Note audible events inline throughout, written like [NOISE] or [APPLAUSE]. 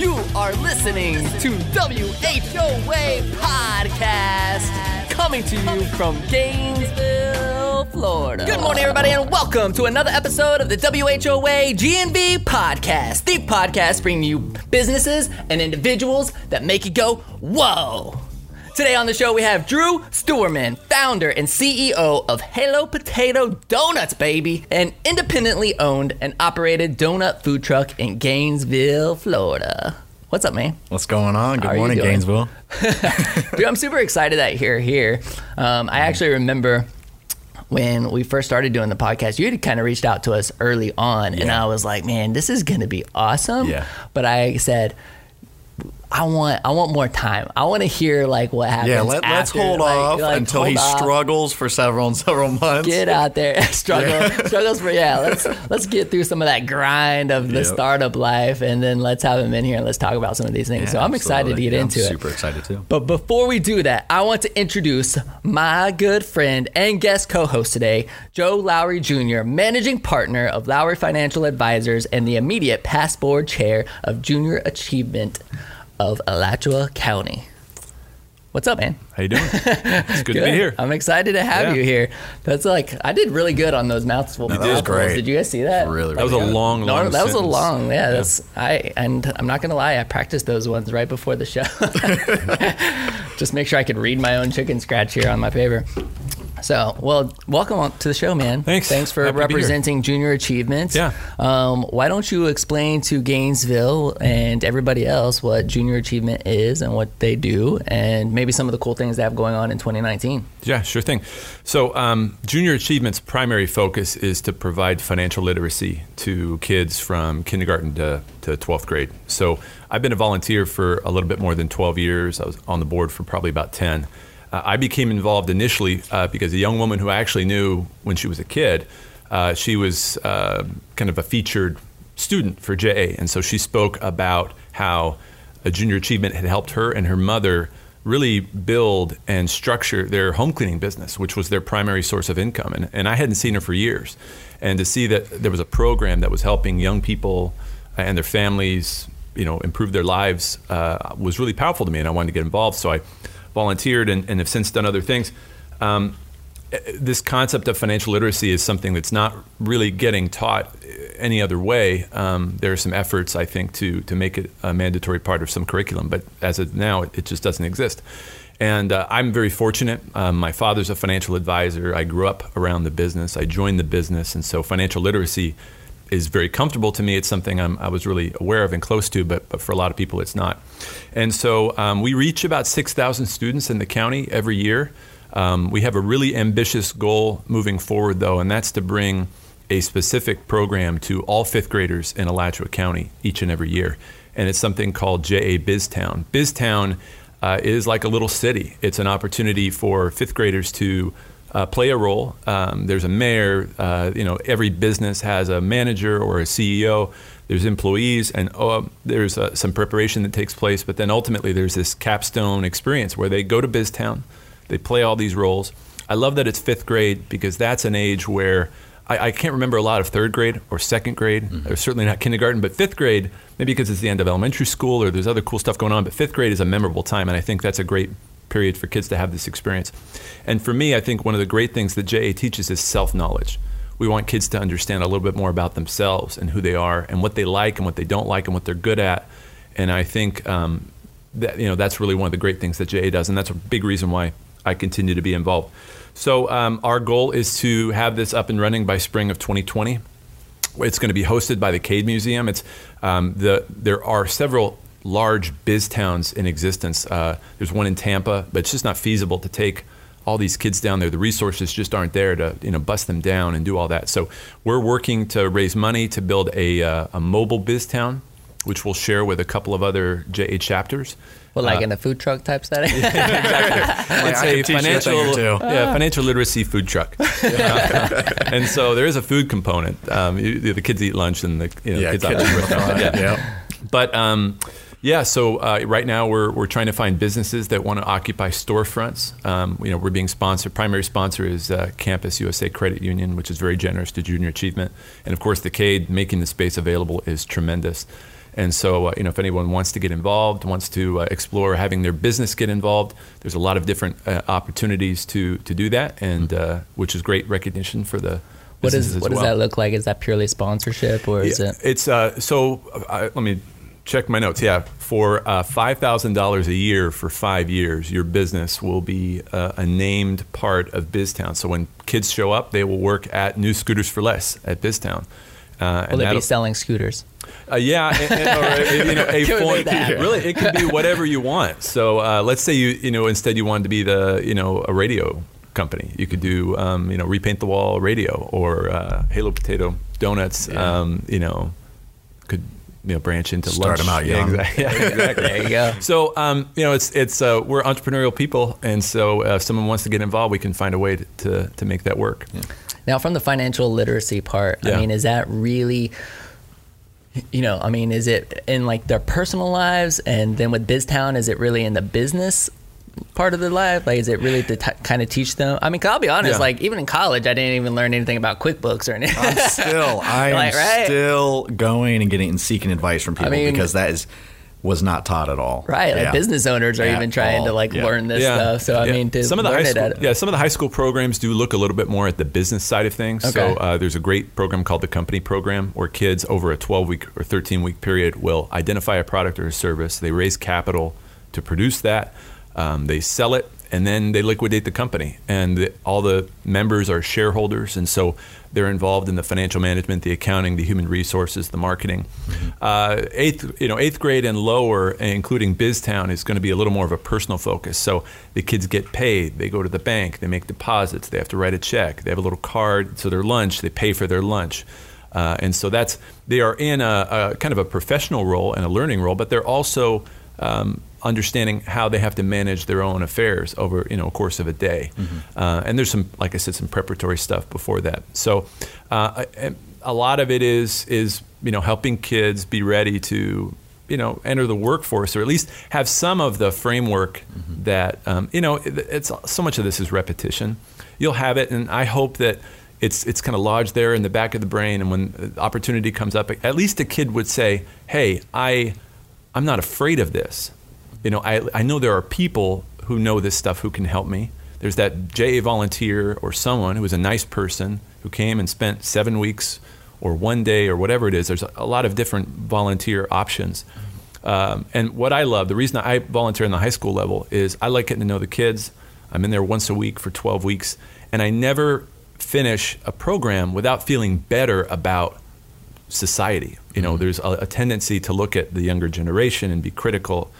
You are listening to WHOA Podcast, coming to you from Gainesville, Florida. Good morning, everybody, and welcome to another episode of the WHOA GNV Podcast, the podcast bringing you businesses and individuals that make you go, whoa. Today on the show, we have Drew Stewerman, founder and CEO of Halo Potato Donuts, baby, an independently owned and operated donut food truck in Gainesville, Florida. What's up, man? What's going on? Good morning. Gainesville. [LAUGHS] Dude, I'm super excited that you're here. Um, I actually remember when we first started doing the podcast, you had kind of reached out to us early on, and I was like, man, this is going to be awesome. Yeah. But I said, I want, I want more time. I want to hear like what happens. Yeah, let, let's after, hold like- off like, until he off. struggles for several and several months. Get out there, and struggle, [LAUGHS] struggles for yeah. Let's let's get through some of that grind of the Yep. startup life, and then let's have him in here and let's talk about some of these things. Yeah, so I'm excited to get Yeah, into I'm it. Super excited too. But before we do that, I want to introduce my good friend and guest co host today, Joe Lowry Jr., managing partner of Lowry Financial Advisors and the immediate past board chair of Junior Achievement of Alachua County. What's up, man? How you doing? [LAUGHS] It's good, to be here. I'm excited to have Yeah. you here. That's like I did really good on those mouthful. that was mouthfuls. great. Did you guys see that? Really, That was a really good. long, No, long. that was a sentence. long. Yeah, that's I. And I'm not gonna lie, I practiced those ones right before the show. [LAUGHS] [LAUGHS] Just make sure I could read my own chicken scratch here on my paper. So, well, welcome on to the show, man. Thanks. Thanks for Happy to be here. representing Junior Achievements. Yeah. Um, why don't you explain to Gainesville and everybody else what Junior Achievement is and what they do, and maybe some of the cool things they have going on in 2019? Yeah, sure thing. So, um, Junior Achievement's primary focus is to provide financial literacy to kids from kindergarten to, to 12th grade. So, I've been a volunteer for a little bit more than 12 years. I was on the board for probably about 10. Uh, I became involved initially uh, because a young woman who I actually knew when she was a kid, uh, she was uh, kind of a featured student for JA. And so she spoke about how a junior achievement had helped her and her mother really build and structure their home cleaning business, which was their primary source of income. And, and I hadn't seen her for years. And to see that there was a program that was helping young people and their families, you know, improve their lives uh, was really powerful to me. And I wanted to get involved. So I volunteered and, and have since done other things. Um, this concept of financial literacy is something that's not really getting taught any other way. Um, there are some efforts, I think, to to make it a mandatory part of some curriculum, but as of now, it, it just doesn't exist. And uh, I'm very fortunate. Um, my father's a financial advisor. I grew up around the business. I joined the business, and so financial literacy is very comfortable to me. It's something I'm, I was really aware of and close to, but, but for a lot of people, it's not. And so um, we reach about 6,000 students in the county every year. Um, we have a really ambitious goal moving forward, though, and that's to bring a specific program to all fifth graders in Alachua County each and every year. And it's something called JA BizTown. BizTown uh, is like a little city. It's an opportunity for fifth graders to uh, play a role. Um, there's a mayor. Uh, you know, every business has a manager or a CEO. There's employees, and oh, there's uh, some preparation that takes place. But then ultimately, there's this capstone experience where they go to BizTown, they play all these roles. I love that it's fifth grade because that's an age where I, I can't remember a lot of third grade or second grade, or certainly not kindergarten, but fifth grade, maybe because it's the end of elementary school or there's other cool stuff going on. But fifth grade is a memorable time, and I think that's a great period for kids to have this experience. And for me, I think one of the great things that JA teaches is self knowledge. We want kids to understand a little bit more about themselves and who they are and what they like and what they don't like and what they're good at. And I think um, that you know that's really one of the great things that JA does, and that's a big reason why I continue to be involved. So um, our goal is to have this up and running by spring of 2020. It's going to be hosted by the Cade Museum. It's um, the there are several large biz towns in existence. Uh, there's one in Tampa, but it's just not feasible to take all these kids down there. The resources just aren't there to you know bust them down and do all that. So we're working to raise money to build a, uh, a mobile biz town, which we'll share with a couple of other JA chapters. Well, like Uh, in a food truck type setting. [LAUGHS] Like, [LAUGHS] it's I a can teach you a financial, thing or two. yeah, financial literacy food truck, [LAUGHS] and so there is a food component. Um, you, the kids eat lunch, and the you know, Yeah, kids, kids obviously are with them. fine. Yeah. Yeah. But um, yeah, so uh, right now we're, we're trying to find businesses that want to occupy storefronts. Um, you know, we're being sponsored. Primary sponsor is uh, Campus USA Credit Union, which is very generous to junior achievement, and of course the CADE making the space available is tremendous. And so, uh, you know, if anyone wants to get involved, wants to uh, explore having their business get involved, there's a lot of different uh, opportunities to to do that, and uh, which is great recognition for the. What is what does that look like? Is that purely sponsorship or is Yeah, it? It's uh, so. Uh, let me check my notes. Yeah, for uh, five thousand dollars a year for five years, your business will be uh, a named part of BizTown. So when kids show up, they will work at New Scooters for Less at BizTown. Uh, Will they be selling scooters? uh, yeah, and, and- or you know, [LAUGHS] a Can form, make that happen? really, it could be whatever you want. So uh, let's say you you know instead you wanted to be the you know a radio company, you could do um, you know repaint the wall radio or uh, Halo Potato Donuts. Um, you know, could you know branch into Start them out Yeah, young. exactly. Yeah, [LAUGHS] exactly. There you go. [LAUGHS] So um, you know, it's it's uh, we're entrepreneurial people, and so uh, if someone wants to get involved, we can find a way to to, to make that work. Now, from the financial literacy part, Yeah. I mean, is that really, you know, I mean, is it in like their personal lives, and then with BizTown, is it really in the business part of their life? Like, is it really to t- kind of teach them? I mean, I'll be honest, Yeah. like even in college, I didn't even learn anything about QuickBooks or anything. I'm still, [LAUGHS] I am Like, right? still going and getting and seeking advice from people mean- because that is was not taught at all. Right, like Yeah. business owners are At even trying to like Yeah. learn this stuff. So I mean, to some of the learn high school, at, yeah, some of the high school programs do look a little bit more at the business side of things. So uh, there's a great program called the Company Program, where kids over a 12 week or 13 week period will identify a product or a service. They raise capital to produce that. Um, they sell it, and then they liquidate the company. And the, all the members are shareholders, and so they're involved in the financial management, the accounting, the human resources, the marketing. Uh, eighth, you know, eighth grade and lower, including BizTown, is going to be a little more of a personal focus. So the kids get paid. They go to the bank. They make deposits. They have to write a check. They have a little card. So their lunch, they pay for their lunch. Uh, and so that's they are in a, a kind of a professional role and a learning role, but they're also um, understanding how they have to manage their own affairs over you know a course of a day. Uh, and there's some, like I said, some preparatory stuff before that. So uh, a, a lot of it is is you know helping kids be ready to you know enter the workforce or at least have some of the framework that um, you know it, it's so much of this is repetition. You'll have it, and I hope that it's it's kind of lodged there in the back of the brain, and when the opportunity comes up, at least a kid would say, "Hey, I I'm not afraid of this. You know, I I know there are people who know this stuff who can help me. There's that JA volunteer or someone who is a nice person who came and spent seven weeks or one day or whatever it is. There's a, lot of different volunteer options. Um, and what I love, the reason I volunteer in the high school level is I like getting to know the kids. I'm in there once a week for 12 weeks, and I never finish a program without feeling better about society. You know, there's a, a tendency to look at the younger generation and be critical.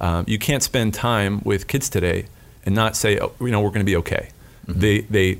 Um, you can't spend time with kids today and not say, oh, you know, we're going to be okay. They they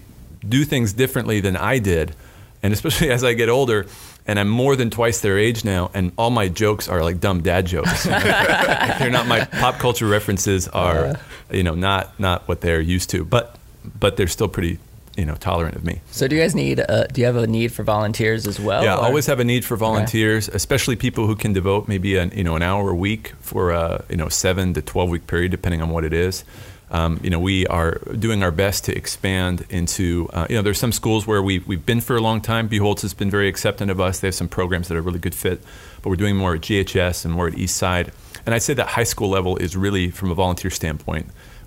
do things differently than I did, and especially [LAUGHS] as I get older. And I'm more than twice their age now, and all my jokes are like dumb dad jokes. [LAUGHS] they're not my pop culture references are, you know, not not what they're used to, but but they're still pretty, you know, tolerant of me. so do you guys need? Uh, do you have a need for volunteers as well? Yeah, or- always have a need for volunteers, especially people who can devote maybe an, you know an hour a week for a you know seven to twelve week period, depending on what it is. Um, you know, we are doing our best to expand into. Uh, you know, there's some schools where we we've been for a long time. Buchholz has been very accepting of us. They have some programs that are really good fit, but we're doing more at GHS and more at East Side. And I'd say that high school level is really, from a volunteer standpoint,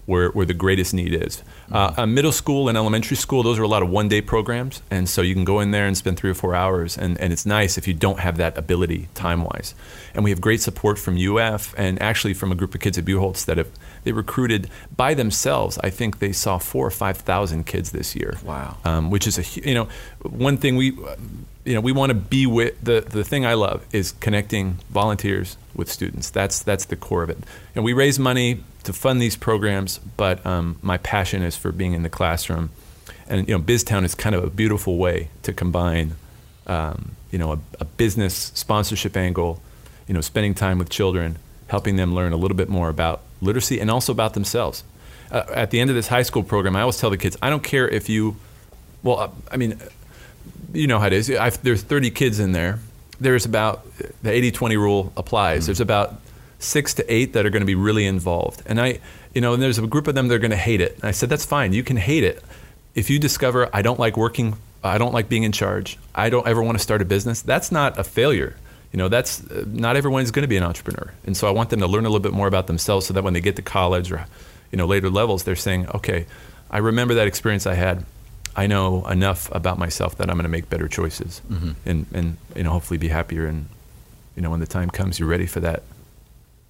where, where the greatest need is. Uh, uh, middle school and elementary school, those are a lot of one day programs. And so you can go in there and spend three or four hours. And, and it's nice if you don't have that ability time wise. And we have great support from UF and actually from a group of kids at Buchholz that have they recruited by themselves. I think they saw four or 5,000 kids this year. Wow. Um, which is a, you know, one thing we, you know, we want to be with, the, the thing I love is connecting volunteers with students. That's, that's the core of it. And we raise money to fund these programs, but um, my passion is for being in the classroom. And, you know, BizTown is kind of a beautiful way to combine, um, you know, a, a business sponsorship angle, you know, spending time with children, helping them learn a little bit more about literacy and also about themselves. Uh, at the end of this high school program, I always tell the kids, I don't care if you, well, uh, I mean, you know how it is. i there's 30 kids in there. There's about the 80-20 rule applies. There's about six to eight that are going to be really involved, and I, you know, and there's a group of them that are going to hate it. And I said, that's fine. You can hate it if you discover I don't like working. I don't like being in charge. I don't ever want to start a business. That's not a failure. you know, that's uh, not everyone's going to be an entrepreneur, and so I want them to learn a little bit more about themselves, so that when they get to college or, you know, later levels, they're saying, okay, I remember that experience I had. I know enough about myself that I'm going to make better choices, and and you know, hopefully be happier. And you know, when the time comes, you're ready for that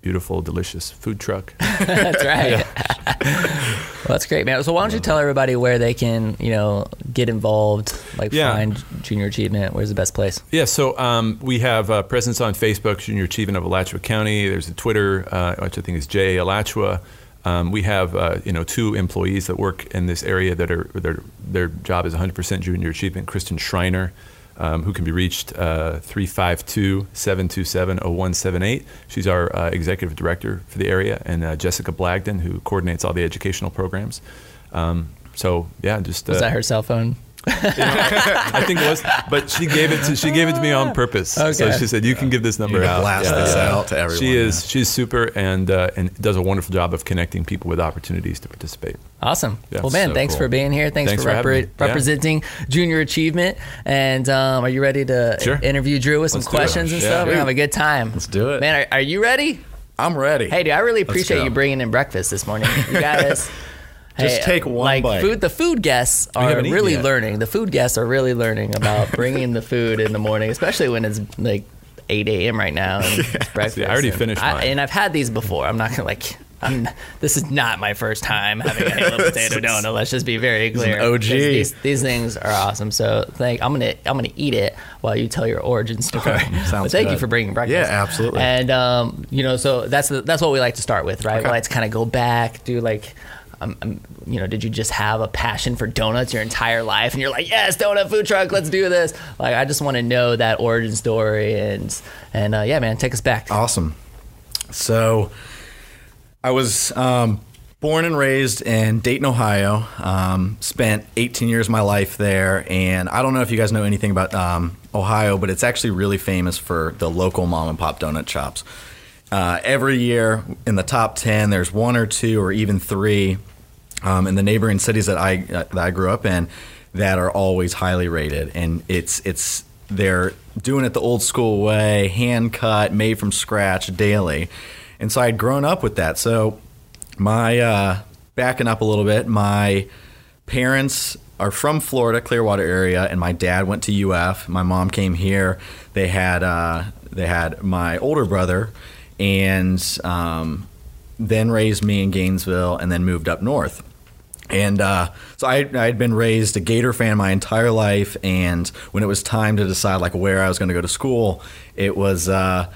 beautiful, delicious food truck. [LAUGHS] That's right. [LAUGHS] well, that's great, man. So why don't you tell everybody where they can, you know, get involved, like Yeah. find Junior Achievement? Where's the best place? Yeah, so um, we have a presence on Facebook, Junior Achievement of Alachua County. There's a Twitter, uh, which I think is J Alachua. Um, we have uh, you know two employees that work in this area that are their their job is 100% Junior Achievement. Kristen Schreiner, um, who can be reached uh, 352-727-0178. She's our uh, executive director for the area, and uh, Jessica Blagden, who coordinates all the educational programs. Um, so yeah, just Was uh, that her cell phone? I think it was, but she gave it to she gave it to me on purpose. So she said, "You can give this number need to out." blast this out to everyone, She is yeah. she's super and uh, and does a wonderful job of connecting people with opportunities to participate. Awesome. Yeah, well, man, so thanks cool. for being here. Thanks, Thanks for, for having me. Yeah. representing Junior Achievement. And um, are you ready to Sure. interview Drew with some Let's do questions and Yeah. stuff? We're gonna have a good time. Let's do it. Man, are, are you ready? I'm ready. Hey, dude, I really appreciate you bringing in breakfast this morning. You [LAUGHS] guys. Just Hey, take one like bite. Food, the food guests are really learning. The food guests are really learning about [LAUGHS] bringing the food in the morning, especially when it's like 8 a.m. right now. And [LAUGHS] it's breakfast. I already and finished I- mine. and I've had these before. I'm not gonna like. I'm, this is not my first time having a Halo [LAUGHS] potato donut. Let's just be very clear. OG. These, these things are awesome. So thank. I'm gonna I'm gonna eat it while you tell your origin story. Sounds but thank you for bringing breakfast. Yeah, absolutely. And um, you know, so that's the, that's what we like to start with, right? Okay. We like to kind of go back, do like. Um, um, you know, did you just have a passion for donuts your entire life, and you're like, yes, donut food truck, let's do this? Like, I just want to know that origin story, and and uh, yeah, man, take us back. Awesome. So, I was um, born and raised in Dayton, Ohio. Um, spent 18 years of my life there, and I don't know if you guys know anything about um, Ohio, but it's actually really famous for the local mom and pop donut shops. Uh, every year in the top 10, there's one or two or even three um, in the neighboring cities that I uh, that I grew up in that are always highly rated, and it's it's they're doing it the old school way, hand cut, made from scratch, daily, and so I'd grown up with that. So my uh, backing up a little bit, my parents are from Florida, Clearwater area, and my dad went to UF. My mom came here. They had uh, they had my older brother, and um, then raised me in Gainesville, and then moved up north. And uh, so I I'd been raised a Gator fan my entire life, and when it was time to decide like where I was going to go to school, it was uh,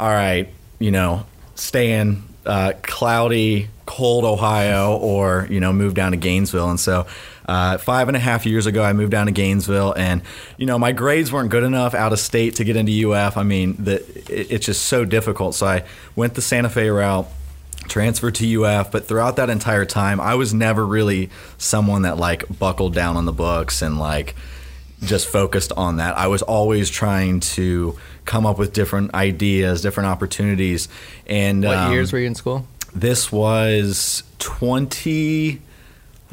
all right, you know, stay in uh, cloudy, cold Ohio, or you know, move down to Gainesville. And so, uh, five and a half years ago, I moved down to Gainesville, and you know, my grades weren't good enough out of state to get into UF. I mean, the, it, it's just so difficult. So I went the Santa Fe route transferred to UF, but throughout that entire time, I was never really someone that like buckled down on the books and like just focused on that. I was always trying to come up with different ideas, different opportunities. And what um, years were you in school? This was 20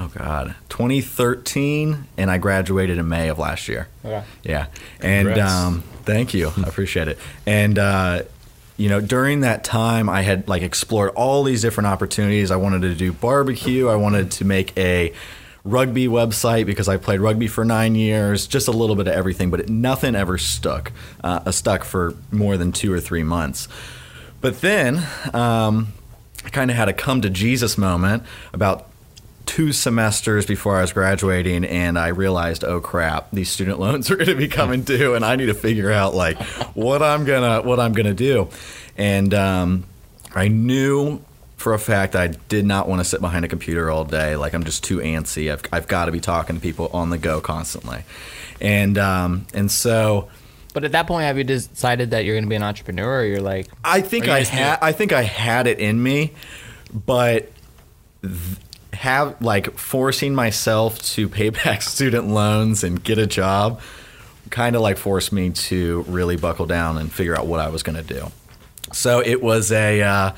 Oh God, 2013, and I graduated in May of last year. Okay. Yeah, and um, thank you, I appreciate it. And uh, you know, during that time, I had like explored all these different opportunities. I wanted to do barbecue. I wanted to make a rugby website because I played rugby for nine years. Just a little bit of everything, but it, nothing ever stuck. Uh, stuck for more than two or three months. But then um, I kind of had a come to Jesus moment about two semesters before I was graduating, and I realized, oh crap, these student [LAUGHS] loans are going to be coming due, and I need to figure out like what I'm gonna what I'm gonna do. And um, I knew for a fact I did not want to sit behind a computer all day. Like I'm just too antsy. I've I've got to be talking to people on the go constantly, and um, and so. But at that point, have you decided that you're going to be an entrepreneur, or you're like, I think I had? I think I had it in me, but th- have like forcing myself to pay [LAUGHS] back student loans and get a job kind of like forced me to really buckle down and figure out what I was going to do. So it was a uh,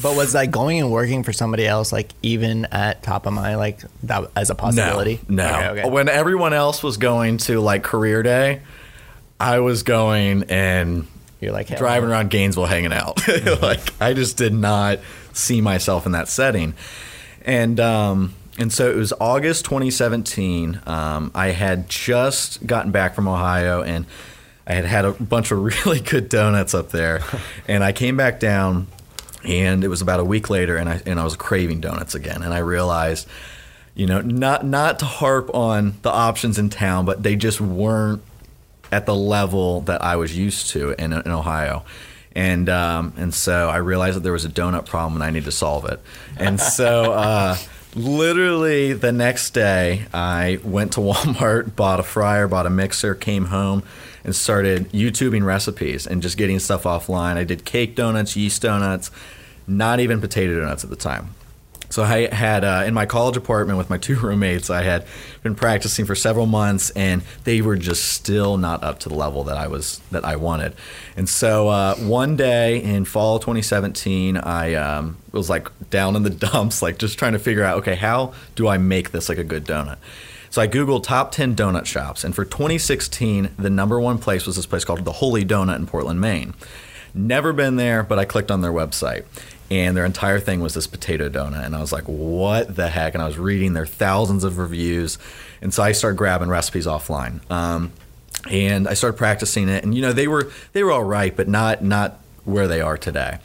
but was like going and working for somebody else, like even at top of my like that as a possibility? No, no. Okay, okay. When everyone else was going to like career day, I was going and You're like driving around Gainesville hanging out. [LAUGHS] like I just did not see myself in that setting. And um, and so it was August 2017. Um, I had just gotten back from Ohio and I had had a bunch of [LAUGHS] really good donuts up there. [LAUGHS] and I came back down and it was about a week later and I and I was craving donuts again and I realized you know not not to harp on the options in town but they just weren't at the level that I was used to in, in Ohio. And um, and so I realized that there was a donut problem and I need to solve it. And so uh, literally the next day, I went to [LAUGHS] Walmart, bought a fryer, bought a mixer, came home, and started YouTubing recipes and just getting stuff offline. I did cake donuts, yeast donuts, not even potato donuts at the time. So I had uh, in my college apartment with my two [LAUGHS] roommates. I had been practicing for several months, and they were just still not up to the level that I was that I wanted. And so uh, one day in fall 2017, I um, was like down in the [LAUGHS] dumps, like just trying to figure out, okay, how do I make this like a good donut? So I googled top 10 donut shops, and for 2016, the number one place was this place called the Holy Donut in Portland, Maine. Never been there, but I clicked on their website. And their entire thing was this potato donut. And I was like, what the heck? And I was reading their thousands of reviews. And so I started grabbing recipes offline. Um, and I started practicing it. And, you know, they were, they were all right, but not, not where they are today.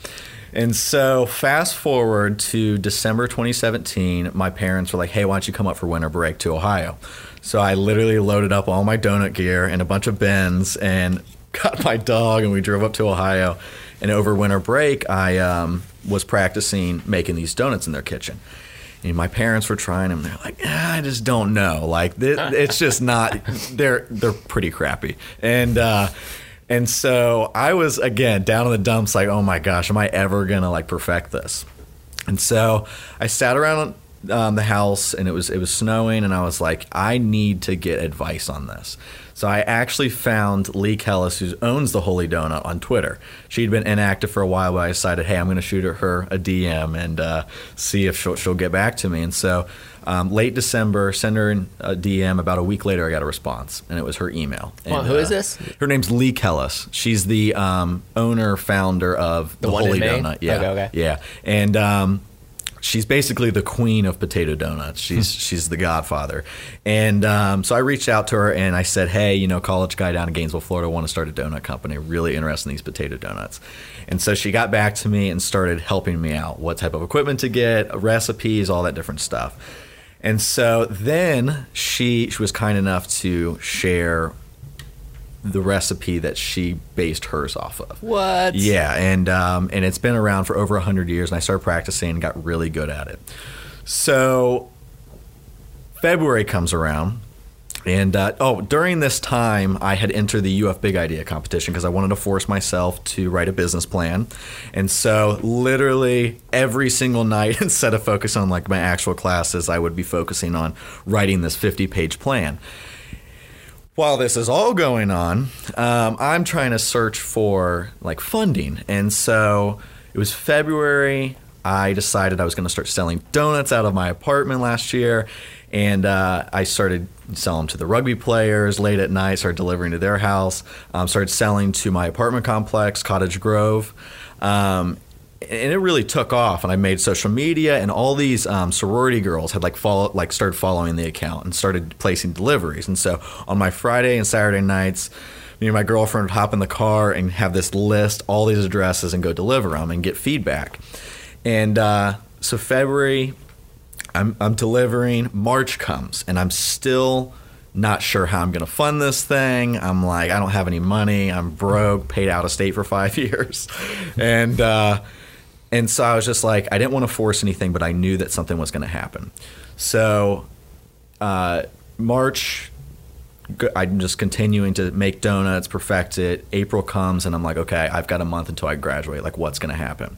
And so, fast forward to December 2017, my parents were like, hey, why don't you come up for winter break to Ohio? So, I literally loaded up all my donut gear and a bunch of bins and [LAUGHS] got my dog, and we drove up to Ohio. And over winter break, I um, was practicing making these donuts in their kitchen. And my parents were trying them. They're like, ah, I just don't know. Like, it's just not. [LAUGHS] They're they're pretty crappy. And uh, and so I was again down in the dumps, like, oh my gosh, am I ever gonna like perfect this? And so I sat around um, the house, and it was it was snowing, and I was like, I need to get advice on this. So I actually found Leigh Kellis, who owns the Holy Donut, on Twitter. She'd been inactive for a while, but I decided, hey, I'm going to shoot her a DM and uh, see if she'll, she'll get back to me. And so um, late December, send her a DM. About a week later, I got a response, and it was her email. Well, And, who is uh, this? Her name's Leigh Kellis. She's the um, owner, founder of the, one Holy? Donut. Yeah, Okay, okay. yeah, and um, she's basically the queen of potato donuts. She's Hmm. she's the godfather, and um, so I reached out to her and I said, hey, you know, college guy down in Gainesville, Florida, want to start a donut company. Really interested in these potato donuts, and so she got back to me and started helping me out, what type of equipment to get, recipes, all that different stuff. And so then she she was kind enough to share the recipe that she based hers off of. What? Yeah, and um, and it's been around for over hundred years, and I started practicing and got really good at it. So February comes around, and uh, oh, during this time, I had entered the UF Big Idea competition because I wanted to force myself to write a business plan, and so literally every single night, [LAUGHS] instead of focusing on like my actual classes, I would be focusing on writing this fifty-page plan while this is all going on, um, I'm trying to search for like funding, and so it was February. I decided I was going to start selling donuts out of my apartment last year, and uh, I started selling to the rugby players late at night. Started delivering to their house. Um, started selling to my apartment complex, Cottage Grove. Um, and it really took off and i made social media and all these um, sorority girls had like follow like started following the account and started placing deliveries. And so on my friday and saturday nights me and my girlfriend would hop in the car and have this list all these addresses and go deliver them and get feedback. And uh, so february I'm, I'm delivering march comes and i'm still not sure how i'm going to fund this thing. I'm like i don't have any money. I'm broke paid out of state for five [LAUGHS] years. And uh, and so I was just like, I didn't want to force anything, but I knew that something was going to happen. So, uh, March, I'm just continuing to make donuts, perfect it. April comes, and I'm like, okay, I've got a month until I graduate. Like, what's going to happen?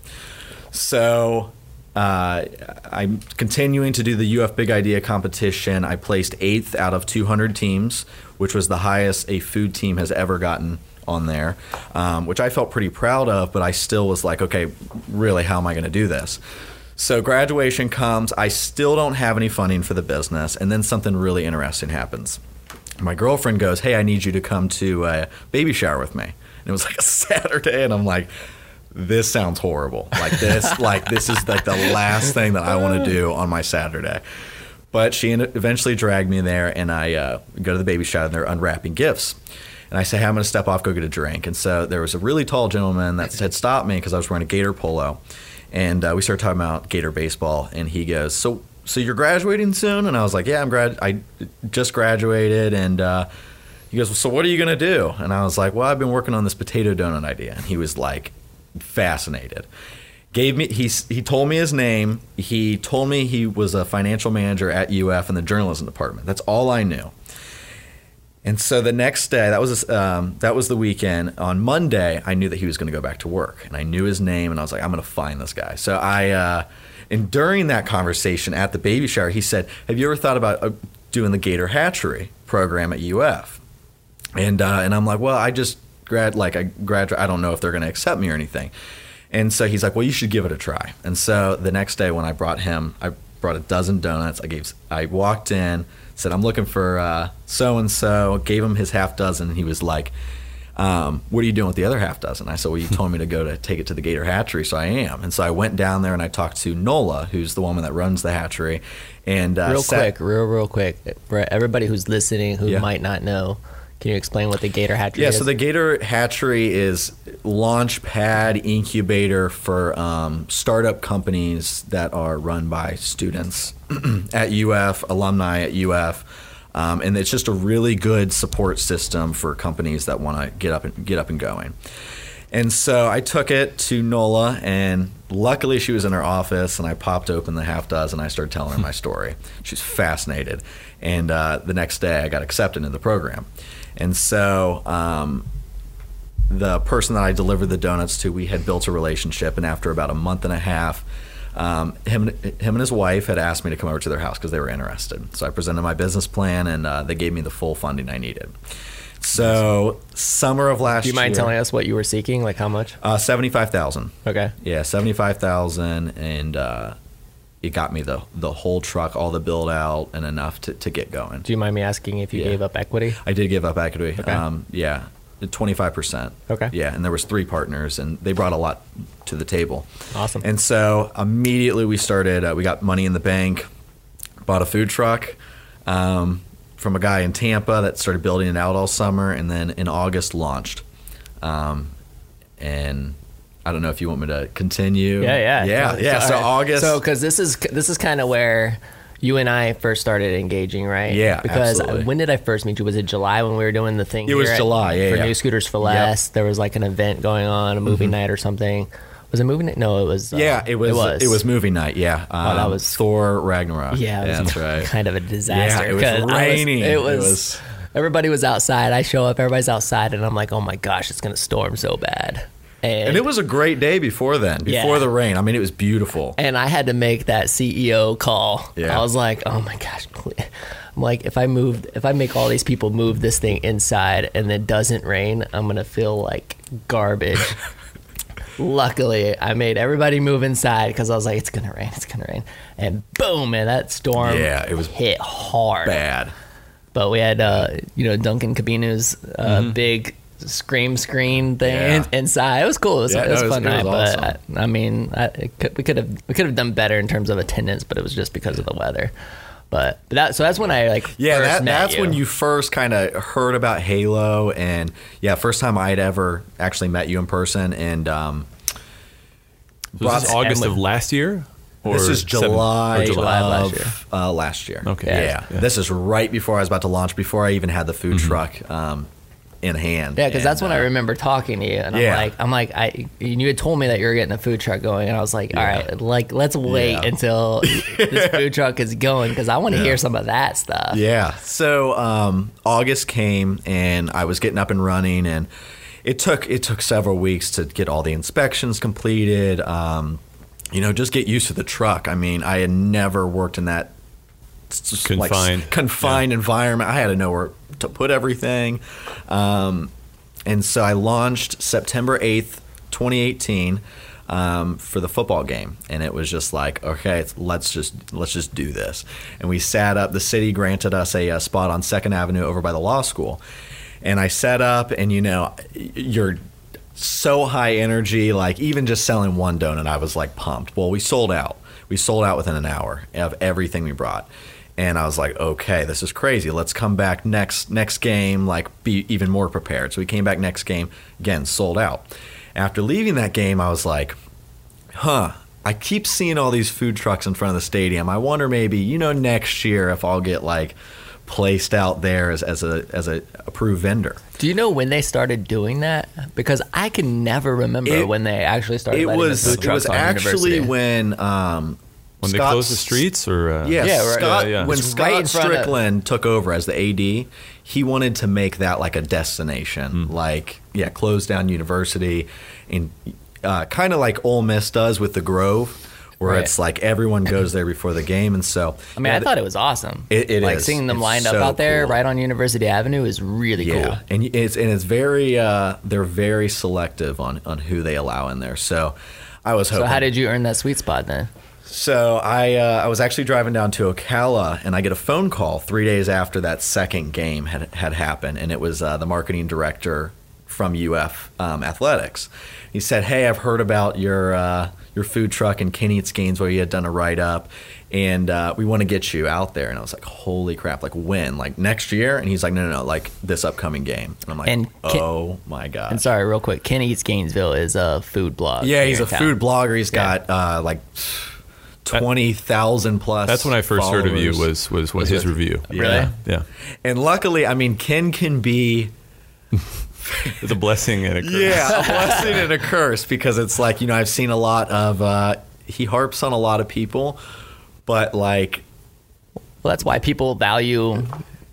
So, uh, I'm continuing to do the UF Big Idea competition. I placed eighth out of 200 teams, which was the highest a food team has ever gotten on there, um, which I felt pretty proud of, but I still was like, okay, really, how am I going to do this? So graduation comes. I still don't have any funding for the business, and then something really interesting happens. My girlfriend goes, "Hey, I need you to come to a baby shower with me." and it was [LAUGHS] like a Saturday, and I'm like, this sounds horrible. Like this, [LAUGHS] like this is like the last thing that I want to do on my Saturday. But she eventually dragged me there, and I uh, go to the baby shower, and they're unwrapping gifts. And I say, hey, I'm going to step off, go get a drink. And so there was a really tall gentleman that had stopped me because I was wearing a Gator polo. And uh, we started talking about Gator baseball. And he goes, so so you're graduating soon? And I was like, yeah, I'm grad. I just graduated. And uh, he goes, well, so what are you going to do? And I was like, well, I've been working on this potato donut idea. And he was like, fascinated. Gave me he he told me his name. He told me he was a financial manager at UF in the journalism department. That's all I knew. And so the next day, that was um, that was the weekend. On Monday, I knew that he was going to go back to work, and I knew his name, and I was like, I'm going to find this guy. So I, uh, and during that conversation at the baby shower, he said, "Have you ever thought about uh, doing the Gator Hatchery program at UF?" And uh, and I'm like, "Well, I just grad like I graduate. I don't know if they're going to accept me or anything." And so he's like, "Well, you should give it a try." And so the next day, when I brought him, I brought a dozen donuts. I gave, I walked in said, I'm looking for so and so, gave him his half dozen, and he was like, um, what are you doing with the other half dozen? I said, well, you [LAUGHS] told me to go to take it to the Gator Hatchery, so I am. And so I went down there and I talked to Nola, who's the woman that runs the hatchery. And uh, real sat- quick, real real quick, for everybody who's listening who Yeah. might not know, can you explain what the Gator Hatchery Yeah, is? Yeah, so the Gator Hatchery is launch pad incubator for um, startup companies that are run by students [CLEARS THROAT] at UF, alumni at UF, um, and it's just a really good support system for companies that want to get up and get up and going. And so I took it to Nola, and luckily she was in her office, and I popped open the half dozen. And I started telling her my [LAUGHS] story. She's fascinated, and uh, the next day I got accepted into the program. And so um, the person that I delivered the donuts to, we had built a relationship, and after about a month and a half, um, him, him and his wife had asked me to come over to their house because they were interested. So I presented my business plan, and uh, they gave me the full funding I needed. So summer of last Do you mind year, telling us what you were seeking? Like how much? uh, seventy-five thousand. Okay. Yeah, seventy-five thousand, and uh, it got me the the whole truck, all the build out, and enough to, to get going. Do you mind me asking if you Yeah. gave up equity? I did give up equity. Okay. Um, yeah, twenty-five percent. Okay. Yeah, and there was three partners, and they brought a lot to the table. Awesome. And so immediately we started. Uh, we got money in the bank, bought a food truck um, from a guy in Tampa that started building it out all summer, and then in August launched. Um, and I don't know if you want me to continue. Yeah, yeah, yeah, yeah. So, all right. August. So because this is this is kind of where you and I first started engaging, right? Yeah, Because absolutely. when did I first meet you? Was it July when we were doing the thing? It was at- July, yeah, For yeah. New Scooters for Yep. Mm-hmm. There was like an event going on, a movie night or something. Was it movie night? No, it was. uh, yeah, it was, It was. it was movie night. Yeah, um, that was- Thor Ragnarok. Yeah, it was that's [LAUGHS] right. kind of a disaster. Yeah, it was raining. it It was. was- Everybody was outside. I show up. Everybody's outside, and I'm like, "Oh my gosh, it's gonna storm so bad." And, And it was a great day before then, before Yeah. the rain. I mean, it was beautiful. and I had to make that CEO call. Yeah. I was like, "Oh my gosh!" I'm like, if I moved, if I make all these people move this thing inside, and it doesn't rain, I'm gonna feel like garbage. [LAUGHS] Luckily, I made everybody move inside because I was like, "It's gonna rain, it's gonna rain," and boom, man, that storm Yeah, it was hit hard. Bad. But we had, uh, you know, Duncan Cabinu's uh, big scream screen thing Mm-hmm. Yeah. inside. It was cool. It was, Yeah, it was no, it was- fun it night. was But awesome. I, I mean, I, could, we could have we could have done better in terms of attendance, but it was just because of the weather. But, but that so that's when I like Yeah, first that, met that's when you first kind of heard about Halo, and yeah, first time I'd ever actually met you in person, and um, Was this brought- August and of last year? Or this is seven- July, or July of last year. Uh, last year. Okay. yeah. Yeah. this is right before I was about to launch, before I even had the food truck um, in hand. Yeah, because that's when I uh, remember talking to you, and Yeah. I'm like, I'm like, I you had told me that you were getting a food truck going, and I was like, all Yeah. right, like let's wait Yeah. until [LAUGHS] this food truck is going because I want to hear some of that stuff. Yeah. So um, August came and I was getting up and running, and it took it took several weeks to get all the inspections completed. Um, you know, just get used to the truck. I mean, I had never worked in that s- like, Confined. confined environment. I had to know where to put everything. Um, and so I launched September 8th, 2018 um, for the football game. And it was just like, okay, it's- let's just let's just do this. And we sat up. The city granted us a, uh spot on Second Avenue over by the law school. And I set up, and you know, you're so high energy. Like even just selling one donut, I was like pumped. Well, we sold out. We sold out within an hour of everything we brought. And I was like, okay, this is crazy. Let's come back next next game, like be even more prepared. So we came back next game, again, sold out. After leaving that game, I was like, huh, I keep seeing all these food trucks in front of the stadium. I wonder maybe, you know, next year if I'll get like placed out there as, as a as a approved vendor. Do you know when they started doing that? Because I can never remember It- when they actually started. It was it was actually when um When they Scott close the streets, or uh, Yeah, Yeah, right. Scott, Yeah, yeah. when It's Scott right in front of- Stricklin took over as the AD, he wanted to make that like a destination, Hmm. like yeah, close down university, and uh, kind of like Ole Miss does with the Grove, where Right. it's like everyone goes there before the game, and so I mean, yeah, I thought it was awesome. It- it like is. seeing them It's lined up out there cool. right on University Avenue is really yeah, cool. and it's and it's very uh, they're very selective on on who they allow in there. So I was hoping. So how did you earn that sweet spot then? So I uh, I was actually driving down to Ocala, and I get a phone call three days after that second game had had happened, and it was uh, the marketing director from UF um, Athletics. He said, "Hey, I've heard about your uh, your food truck in Ken Eats Gainesville. You had done a write up, and uh, we want to get you out there." And I was like, "Holy crap! Like when? Like next year?" And he's like, "No, no, no! Like this upcoming game." And I'm like, And Ken- "Oh my god!" And sorry, real quick, Ken Eats Gainesville is a food blog. Yeah, he's a town. food blogger. He's Yeah. got uh, like twenty thousand plus. That's when I first heard of you. Was was, was Was his it- review? Really? Yeah. Yeah, and luckily, I mean, Ken can be [LAUGHS] it's a blessing and a curse. yeah a blessing and a curse because it's like you know I've seen a lot of uh, he harps on a lot of people, but like Well, that's why people value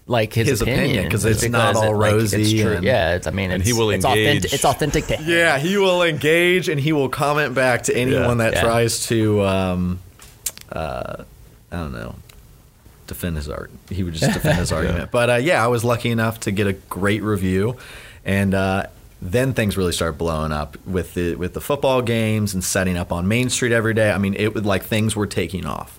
like his, His opinion, 'cause it's not all it, like, it's rosy true. and- yeah, it's, I mean, And it's, he will it's engage. Authentic, it's authentic to him. yeah he will engage and he will comment back to anyone Yeah. that Yeah. tries to um, uh, I don't know defend his art. He would just [LAUGHS] defend his argument. But uh, yeah, I was lucky enough to get a great review, and uh, then things really started blowing up with the with the football games and setting up on Main Street every day. I mean, it would like things were taking off.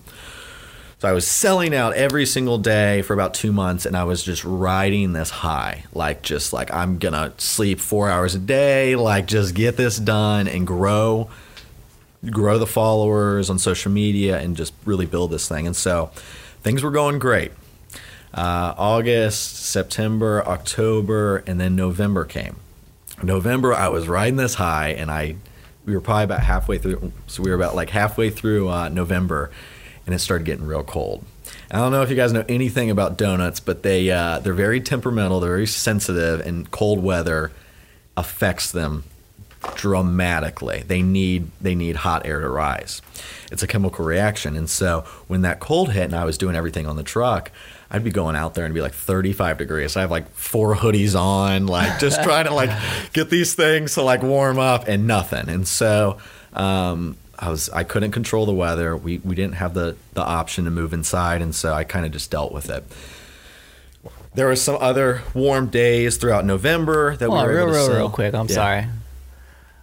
So I was selling out every single day for about two months, and I was just riding this high, like just like I'm gonna sleep four hours a day, like just get this done and grow grow the followers on social media and just really build this thing. And so things were going great. Uh, August, September, October, and then November came. November, I was riding this high, and I we were probably about halfway through. So we were about like halfway through uh, November, and it started getting real cold. I don't know if you guys know anything about donuts, but they uh, they're very temperamental, they're very sensitive, and cold weather affects them dramatically. They need they need hot air to rise. It's a chemical reaction, and so when that cold hit, and I was doing everything on the truck, I'd be going out there and it'd be like 35 degrees. I have like four hoodies on, like just [LAUGHS] trying to like get these things to like warm up, and nothing. And so um, I was I couldn't control the weather. We we didn't have the the option to move inside, and so I kind of just dealt with it. There were some other warm days throughout November that Hold we were real, real, real quick. I'm Yeah. sorry.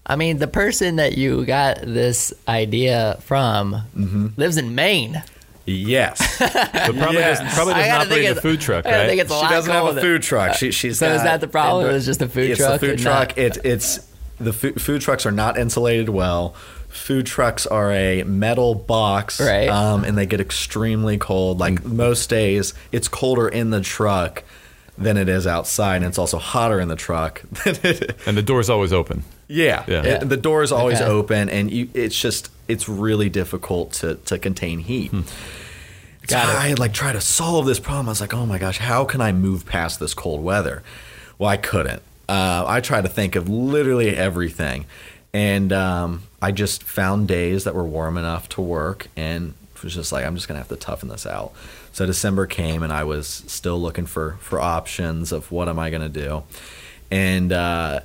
I mean, the person that you got this idea from Mm-hmm. lives in Maine. Yes. [LAUGHS] But probably Yes. doesn't, probably I doesn't gotta operate think a food truck, I right? think it's a she lot doesn't have a food truck. She, she's So is that the problem? and It's just a food it's truck the food and truck. not- It, it's the food, food trucks are not insulated well. Food trucks are a metal box, Right. Um, and they get extremely cold. Like most days, it's colder in the truck than it is outside, and it's also hotter in the truck [LAUGHS] than it and the door's always open. Yeah, Yeah. It- the door is always Okay. open, and you, it's just it's really difficult to to contain heat. So Got it. I had like tried to solve this problem. I was like, oh my gosh, how can I move past this cold weather? Well, I couldn't. Uh, I tried to think of literally everything, and um, I just found days that were warm enough to work, and was just like, I'm just gonna have to toughen this out. So December came, and I was still looking for for options of what am I gonna do, and. Uh,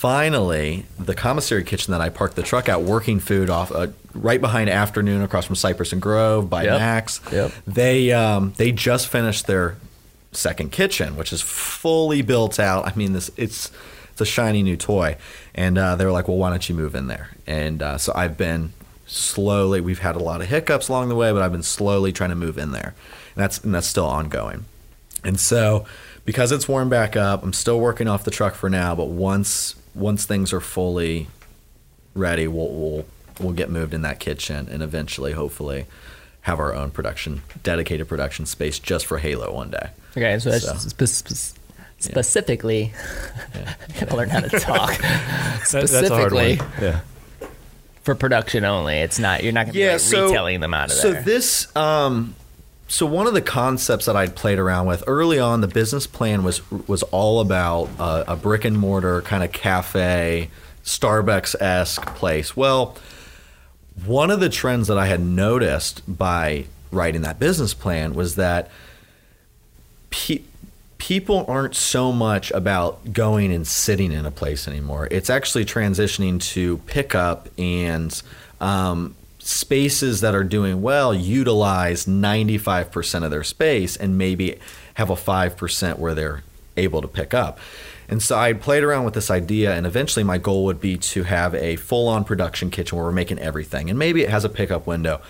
finally, the commissary kitchen that I parked the truck at, working food off uh, right behind Afternoon, across from Cypress and Grove by Yep. Max. Yep. They um, they just finished their second kitchen, which is fully built out. I mean, this it's it's a shiny new toy, and uh, they were like, "Well, why don't you move in there?" And uh, so I've been slowly. We've had a lot of hiccups along the way, but I've been slowly trying to move in there, and that's and that's still ongoing. And so, because it's warmed back up, I'm still working off the truck for now. But once once things are fully ready, we'll we'll we'll get moved in that kitchen and eventually, hopefully, have our own production, dedicated production space just for Halo one day. Okay, so that's So. spe- spe- specifically. I gotta [LAUGHS] learn how to talk. [LAUGHS] That- that's a hard specifically. Yeah. for production only. It's not. You're not gonna be like retailing them out of so there. So this um so one of the concepts that I'd played around with early on, the business plan was was all about a brick and mortar kind of cafe, Starbucks esque place. Well, one of the trends that I had noticed by writing that business plan was that pe- people aren't so much about going and sitting in a place anymore. It's actually transitioning to pickup and um, spaces that are doing well utilize 95% of their space and maybe have a 5% where they're able to pick up. And so I played around with this idea, and eventually my goal would be to have a full on production kitchen where we're making everything. And maybe it has a pickup window,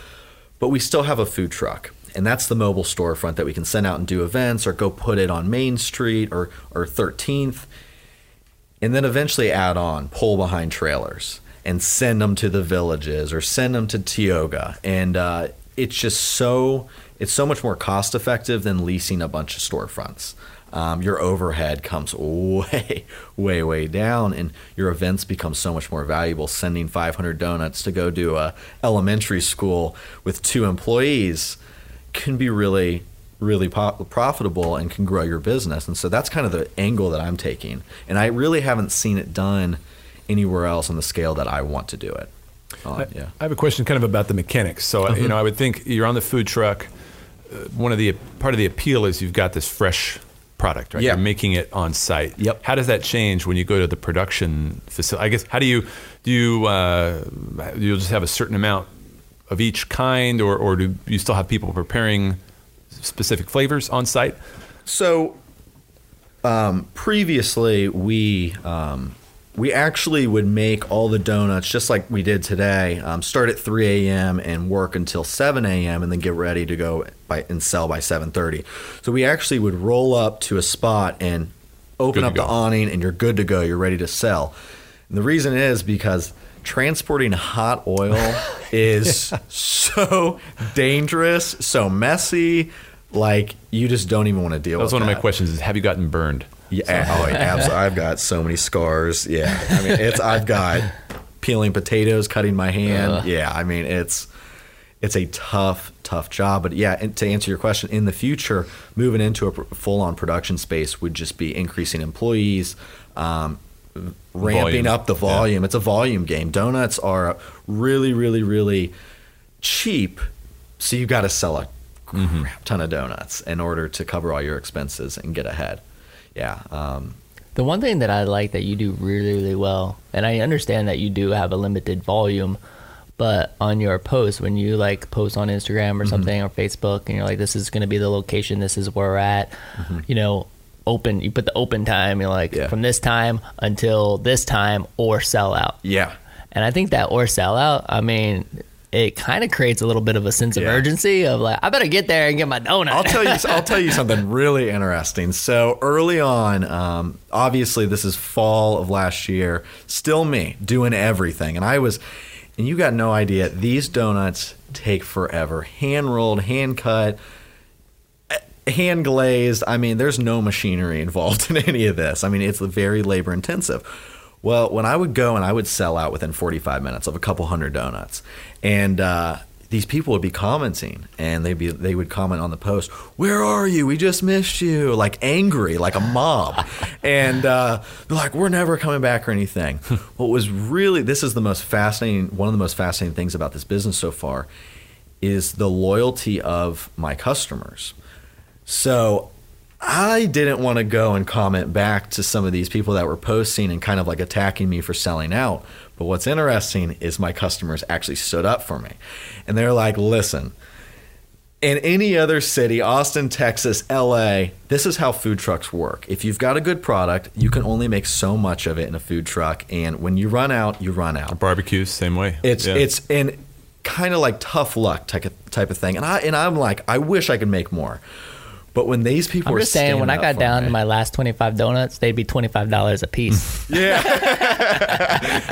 but we still have a food truck. And that's the mobile storefront that we can send out and do events or go put it on Main Street or, or 13th. And then eventually add on pull behind trailers and send them to the villages or send them to Tioga. And uh, it's just so, it's so much more cost effective than leasing a bunch of storefronts. Um, your overhead comes way, [LAUGHS] way, way down, and your events become so much more valuable. Sending 500 donuts to go do a elementary school with two employees can be really really profitable and can grow your business and so that's kind of the angle that i'm taking and i really haven't seen it done anywhere else on the scale that i want to do it on. yeah I have a question kind of about the mechanics. So, uh, you know, I would think you're on the food truck. Uh, one of the part of the appeal is you've got this fresh product, right? Yeah. You're making it on site. Yep. How does that change when you go to the production facility? I guess how do you do you uh, you'll just have a certain amount of each kind, or or do you still have people preparing specific flavors on site? So, um, previously we um, we actually would make all the donuts just like we did today. Um, start at 3 a.m. and work until 7 a.m. and then get ready to go by and sell by 7:30. So we actually would roll up to a spot and open up the awning, and you're good to go. You're ready to sell. And the reason is because transporting hot oil [LAUGHS] is so dangerous, so messy. Like you just don't even want to deal That was one of my questions: is have you gotten burned? Yeah, oh, yeah, [LAUGHS] absolutely. I've got so many scars. Yeah, I mean, it's I've got peeling potatoes, cutting my hand. Yeah, I mean, it's it's a tough, tough job. But yeah, and to answer your question, in the future, moving into a full-on production space would just be increasing employees, um, ramping Volume. up the volume. It's a volume game. Donuts are really, really, really cheap, so you've got to sell a crap ton of donuts in order to cover all your expenses and get ahead. Yeah. Um, The one thing that I like that you do really, really well, and I understand that you do have a limited volume, but on your posts, when you like post on Instagram Mm-hmm. or something or Facebook, and you're like, "This is going to be the location. This is where we're at," you know, open. You put the open time. You're like Mm-hmm. Yeah. from this time until this time, or sell out. yeah. And I think that or sell out. I mean. It kind of creates a little bit of a sense of Yeah. urgency of like, I better get there and get my donut. I'll tell you. I'll tell you [LAUGHS] something really interesting. So early on, um, obviously this is fall of last year. Still me doing everything, and I was, and you got no idea. These donuts take forever. Hand rolled, hand cut, eh, hand glazed. I mean, there's no machinery [LAUGHS] involved in any of this. I mean, it's very labor intensive. Well, when I would go and I would sell out within 45 minutes of a couple hundred donuts, and uh, these people would be commenting, and they'd be they would comment on the post, "Where are you? We just missed you!" Like angry, like a mob, [LAUGHS] and uh, they're like, "We're never coming back" or anything. [LAUGHS] what was really this is the most fascinating one of the most fascinating things about this business so far is the loyalty of my customers. So I didn't want to go and comment back to some of these people that were posting and kind of like attacking me for selling out. But what's interesting is my customers actually stood up for me. And they're like, listen, in any other city, Austin, Texas, LA, this is how food trucks work. If you've got a good product, you can only make so much of it in a food truck. And when you run out, you run out. Barbecues, same way. It's Yeah. it's and kind of like tough luck type of, type of thing. And I and I'm like, I wish I could make more. But when these people I'm were just saying, when I got down me- to my last 25 donuts, they'd be $25 a piece. yeah, [LAUGHS]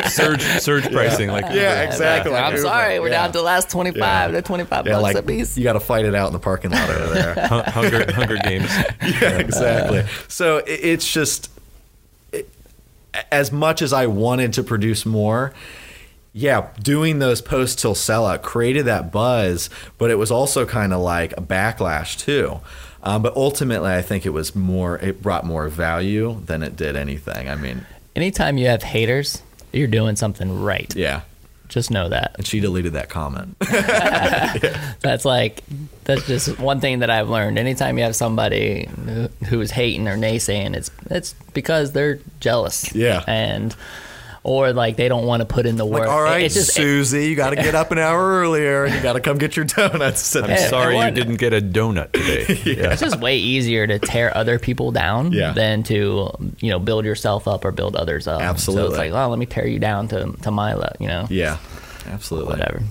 surge surge pricing. Like Yeah, exactly. like I'm Uber. sorry, we're Yeah. down to the last 25. Yeah. They're 25 Yeah, bucks like a piece. you got to fight it out in the parking lot over there. [LAUGHS] Hunger Hunger Games. [LAUGHS] yeah, exactly. So it, it's just it, as much as I wanted to produce more. Yeah, doing those posts till sellout created that buzz, but it was also kind of like a backlash too. Um, but ultimately, I think it was more. It brought more value than it did anything. I mean, Anytime you have haters, you're doing something right. yeah. Just know that. And she deleted that comment. [LAUGHS] That's like that's just one thing that I've learned. Anytime you have somebody who's hating or naysaying, it's it's because they're jealous. Yeah. And or like they don't want to put in the work. Like, all right, It's just Susie, you got to get up an hour earlier, and you got to come get your donuts. I'm Hey, sorry you didn't get a donut today. [LAUGHS] yeah. it's just way easier to tear other people down Yeah. than to you know build yourself up or build others up. Absolutely. So Absolutely. it's like, oh, let me tear you down to to my level, you know, Yeah, absolutely. whatever.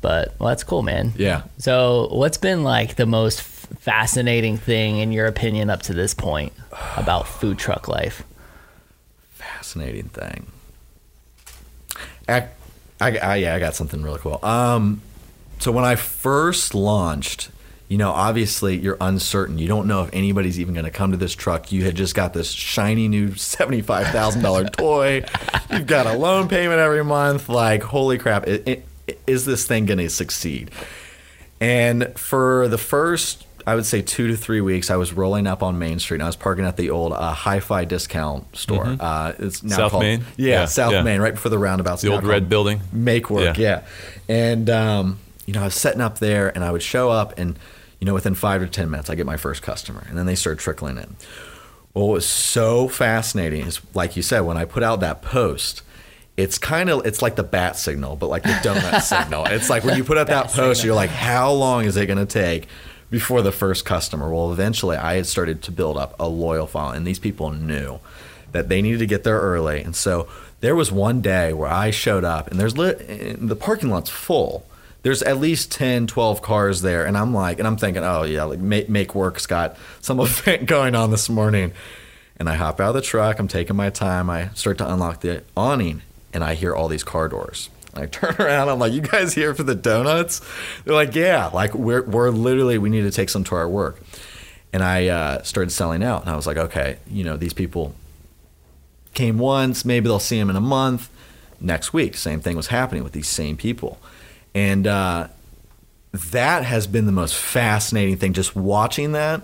But well, that's cool, man. Yeah. So, what's been like the most fascinating thing in your opinion up to this point about food truck life? fascinating thing. I, I, yeah, I got something really cool. Um, so when I first launched, you know, obviously you're uncertain. You don't know if anybody's even going to come to this truck. You had just got this shiny new seventy-five thousand dollar [LAUGHS] toy. You've got a loan payment every month. Like, holy crap! It, it, is this thing going to succeed? And for the first, I would say two to three weeks, I was rolling up on Main Street. And I was parking at the old uh, Hi-Fi discount store. Uh, it's now Mm-hmm. South called, Main? Yeah, Yeah, South yeah. Main, right before the roundabouts. The old red building? Make work, Yeah. yeah. And um, you know, I was setting up there, and I would show up, and you know, within five to ten minutes, I get my first customer, and then they start trickling in. Well, what was so fascinating is, like you said, when I put out that post, it's kind of it's like the bat signal, but like the donut [LAUGHS] signal. It's like when you put out that post, you're like, how long is it going to take before the first customer? Well, eventually, I had started to build up a loyal following, and these people knew that they needed to get there early, and so there was one day where I showed up, and there's and the parking lot's full. There's at least 10, 12 cars there, and I'm like, and I'm thinking, oh yeah, like make, make work's got some event going on this morning. And I hop out of the truck. I'm taking my time. I start to unlock the awning, and I hear all these car doors. I turn around. I'm like, "You guys here for the donuts?" They're like, "Yeah." Like we're we're literally we need to take some to our work. And I uh, started selling out, and I was like, "Okay, you know these people came once. Maybe they'll see them in a month. Next week, same thing was happening with these same people, and uh, that has been the most fascinating thing. Just watching that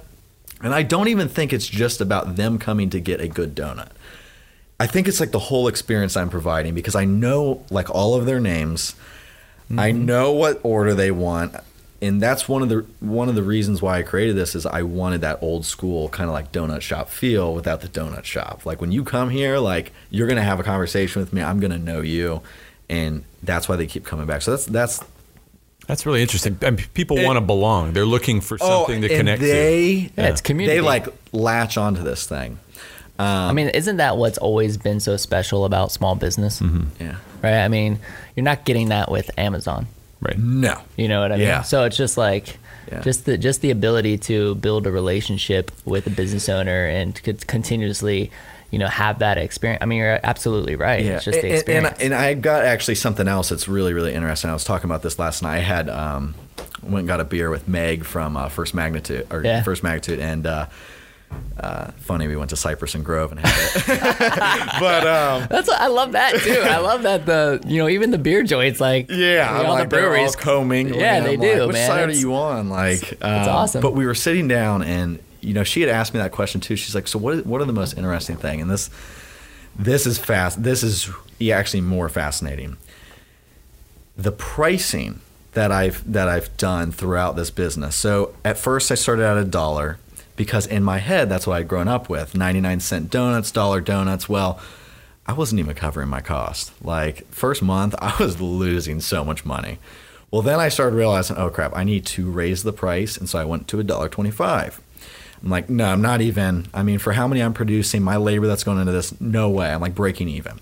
and I don't even think it's just about them coming to get a good donut. I think it's like the whole experience I'm providing because I know like all of their names. I mm-hmm. know what order they want. And that's one of the one of the reasons why I created this is I wanted that old school kind of like donut shop feel without the donut shop. Like when you come here, like you're gonna have a conversation with me. I'm gonna know you, and that's why they keep coming back. So that's that's That's really interesting. I mean, people want to belong. They're looking for oh, something to Oh, and connect they, to. Yeah, it's community. They like latch onto this thing. I mean, isn't that what's always been so special about small business? Yeah. Right? I mean, you're not getting that with Amazon. Right. No. You know what I mean? Yeah. So it's just like Yeah. just the just the ability to build a relationship with a business owner and to continuously, you know, have that experience. I mean, you're absolutely right. It's just the and, and, experience. and I got actually something else that's really, really interesting. I was talking about this last night. I had um, went and got a beer with Meg from uh, First Magnitude or Yeah. First Magnitude, and uh, uh, funny we went to Cypress and Grove and had it. [LAUGHS] but um, That's I love that too. I love that the you know even the beer joints like yeah, you know, like the they're all breweries combing. Yeah, they do, Which man. side are you on? Like, um, awesome. But we were sitting down, and you know, she had asked me that question too. She's like, "So what? Is, what are the most interesting thing?" And this, this is fast. This is yeah, actually more fascinating. The pricing that I've that I've done throughout this business. So at first, I started at a dollar because in my head, that's what I'd grown up with: ninety-nine cent donuts, dollar donuts. Well. I wasn't even covering my cost. Like first month, [LAUGHS] I was losing so much money. Well, then I started realizing, oh crap, I need to raise the price, and so I went to a dollar twenty-five. I'm like, no, I'm not even. I mean, for how many I'm producing, my labor that's going into this, no way. I'm like breaking even.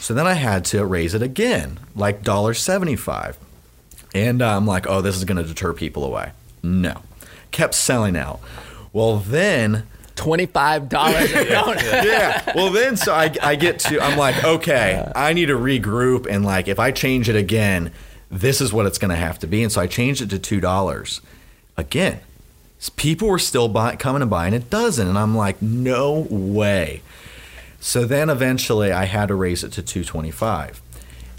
So then I had to raise it again, like dollar seventy-five, and uh, I'm like, oh, this is going to deter people away. No, kept selling out. Well, then twenty five dollars a donut. yeah. Well, then so I, I get to I'm like, okay, I need to regroup and like if I change it again, this is what it's going to have to be. And so I changed it to two dollars. Again, people were still buy, coming and buying a dozen, and I'm like, no way. So then eventually I had to raise it to 225.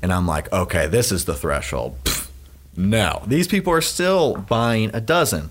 And I'm like, okay, this is the threshold. Pfft, no, these people are still buying a dozen.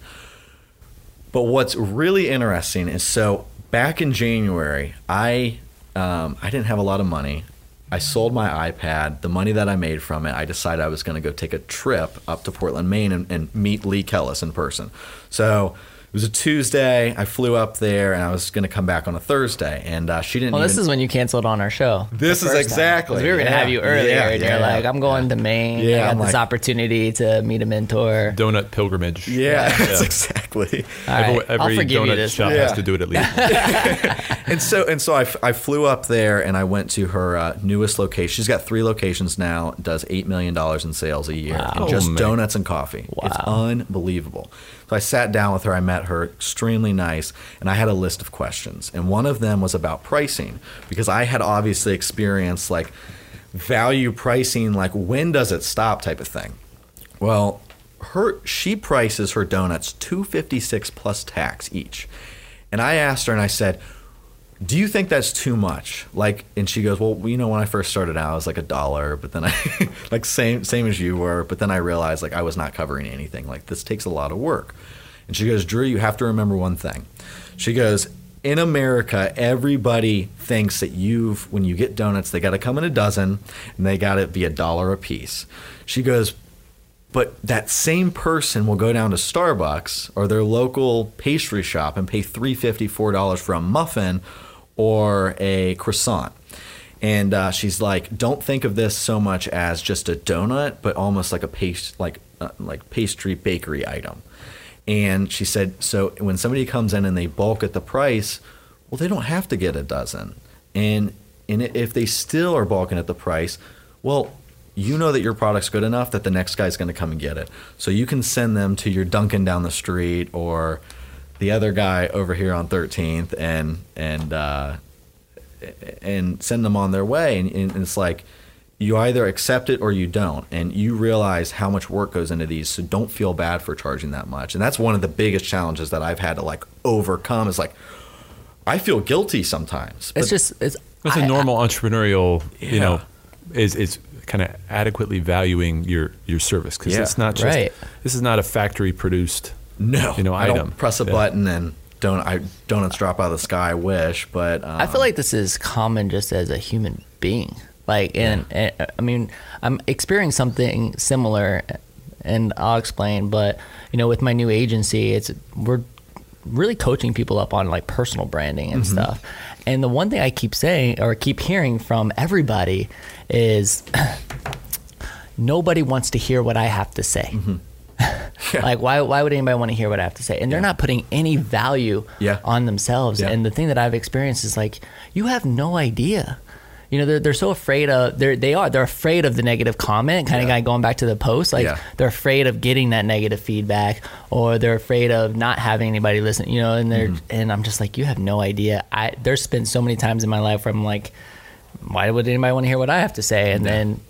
But what's really interesting is so back in January, I um, I didn't have a lot of money. I sold my iPad. The money that I made from it, I decided I was going to go take a trip up to Portland, Maine, and, and meet Leigh Kellis in person. So it was a Tuesday. I flew up there, and I was going to come back on a Thursday. And uh, she didn't. Well, even, this is when you canceled on our show. This is exactly. time. we were gonna yeah, have you earlier, yeah, and yeah, you're like, "I'm going to Maine. Yeah, I got I'm this like- opportunity to meet a mentor." Donut pilgrimage. yeah, [LAUGHS] that's exactly. All Every, right, I'll every forgive you donut this. shop time. has to do it at least. [LAUGHS] and so and so I, f- I flew up there and I went to her uh, newest location. She's got three locations now. Does eight million dollars in sales a year, Wow. in Oh, just man. donuts and coffee. It's Wow. unbelievable. So I sat down with her. I met her, extremely nice, and I had a list of questions. And one of them was about pricing because I had obviously experienced like value pricing, like when does it stop type of thing. Well, her she prices her donuts two fifty six plus tax each, and I asked her and I said, "Do you think that's too much?" Like, and she goes, "Well, you know, when I first started out, it was like a dollar, but then I [LAUGHS] like same same as you were, but then I realized like I was not covering anything. Like this takes a lot of work." And she goes, "Drew, you have to remember one thing." She goes. In America, everybody thinks that you've when you get donuts, they got to come in a dozen, and they got to be a dollar a piece. She goes, but that same person will go down to Starbucks or their local pastry shop and pay $3.50, $4 for a muffin or a croissant. And uh, she's like, don't think of this so much as just a donut, but almost like a paste, like uh, like pastry bakery item. And she said, so when somebody comes in and they bulk at the price, well, they don't have to get a dozen. And and if they still are bulking at the price, well, you know that your product's good enough that the next guy's going to come and get it. So you can send them to your Dunkin' down the street or the other guy over here on 13th and and uh, and send them on their way. And, and it's like you either accept it or you don't, and you realize how much work goes into these. So don't feel bad for charging that much. And that's one of the biggest challenges that I've had to like overcome. Is like I feel guilty sometimes. It's but- just it's. That's a I- normal entrepreneurial, you know, is is kind of adequately valuing your your service because Yeah. it's not just Right. this is not a factory produced. No, you know, I item. don't press a Yeah. button and don't I donuts drop out of the sky. I wish, but um, I feel like this is common just as a human being. Like, and, and I mean, I'm experiencing something similar, and I'll explain. But you know, with my new agency, it's we're really coaching people up on like personal branding and stuff. And the one thing I keep saying or keep hearing from everybody is [CLEARS THROAT] nobody wants to hear what I have to say. [LAUGHS] like why why would anybody want to hear what I have to say? And they're not putting any value Yeah. on themselves. Yeah. And the thing that I've experienced is like you have no idea. You know, they're, they're so afraid of they're they are they're afraid of the negative comment, kind of guy going back to the post. Like Yeah. they're afraid of getting that negative feedback, or they're afraid of not having anybody listen. You know, and they're Mm-hmm. and I'm just like, you have no idea. I there's been so many times in my life where I'm like, why would anybody want to hear what I have to say? And then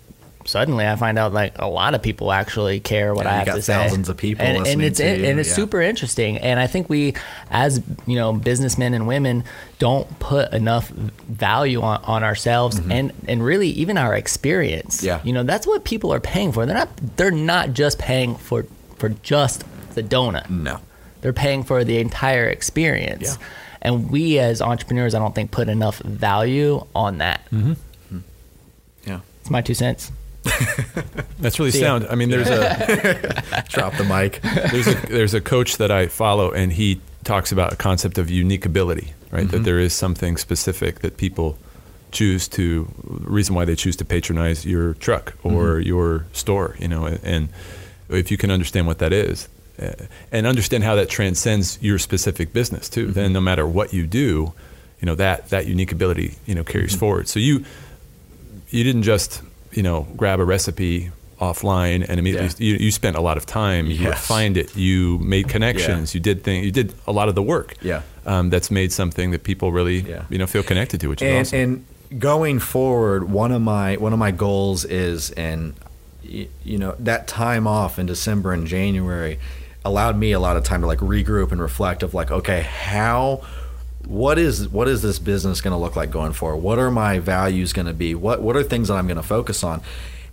suddenly I find out like a lot of people actually care what Yeah, I have to say. thousands of people and, and it's to you, and it's yeah. super interesting. And I think we, as you know, businessmen and women, don't put enough value on, on ourselves and and really even our experience. Mm-hmm. Yeah. you know that's what people are paying for. They're not they're not just paying for for just the donut. no. They're paying for the entire experience. Yeah. And we as entrepreneurs, I don't think put enough value on that. Mm-hmm. Yeah, It's my two cents. That's really See ya. sound. I mean, there's a [LAUGHS] drop the mic. there's a there's a coach that I follow, and he talks about a concept of unique ability, right? Mm-hmm. That there is something specific that people choose to reason why they choose to patronize your truck or Mm-hmm. your store, you know, and if you can understand what that is. uh, And understand how that transcends your specific business too. Mm-hmm. Then, no matter what you do, you know that that unique ability, you know, carries Mm-hmm. forward. So you you didn't just you know grab a recipe offline and immediately you, you spent a lot of time. You Yes. refined it. You made connections. You did things. You did a lot of the work. Yeah. Um, that's made something that people really Yeah. you know feel connected to, which is and, awesome. and going forward, one of my one of my goals is, and you know, that time off in December and January allowed me a lot of time to like regroup and reflect of like, okay, how, what is what is this business going to look like going forward? What are my values going to be? What what are things that I'm going to focus on?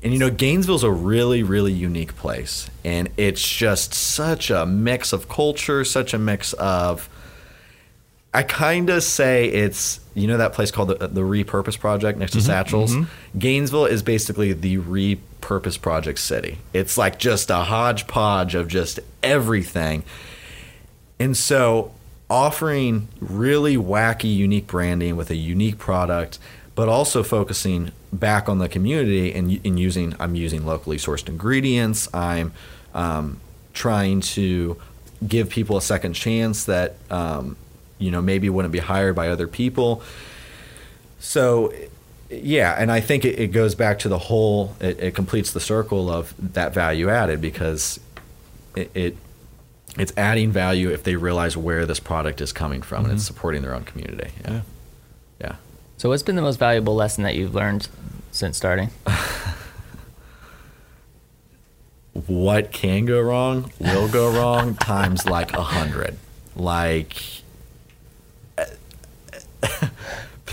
And you know, Gainesville's a really, really unique place, and it's just such a mix of culture, such a mix of I kind of say it's you know that place called the, the Repurpose Project next to mm-hmm, Satchels. Mm-hmm. Gainesville is basically the Repurpose Project city. It's like just a hodgepodge of just everything, and so offering really wacky, unique branding with a unique product, but also focusing back on the community and, and using I'm using locally sourced ingredients. I'm um, trying to give people a second chance that um, you know maybe wouldn't be hired by other people. So yeah, and I think it, it goes back to the whole. It, it completes the circle of that value added because it, it it's adding value if they realize where this product is coming from and it's mm-hmm. supporting their own community. Yeah. Yeah. Yeah. So, what's been the most valuable lesson that you've learned since starting? [LAUGHS] What can go wrong will go wrong [LAUGHS] times like a hundred. Like [LAUGHS]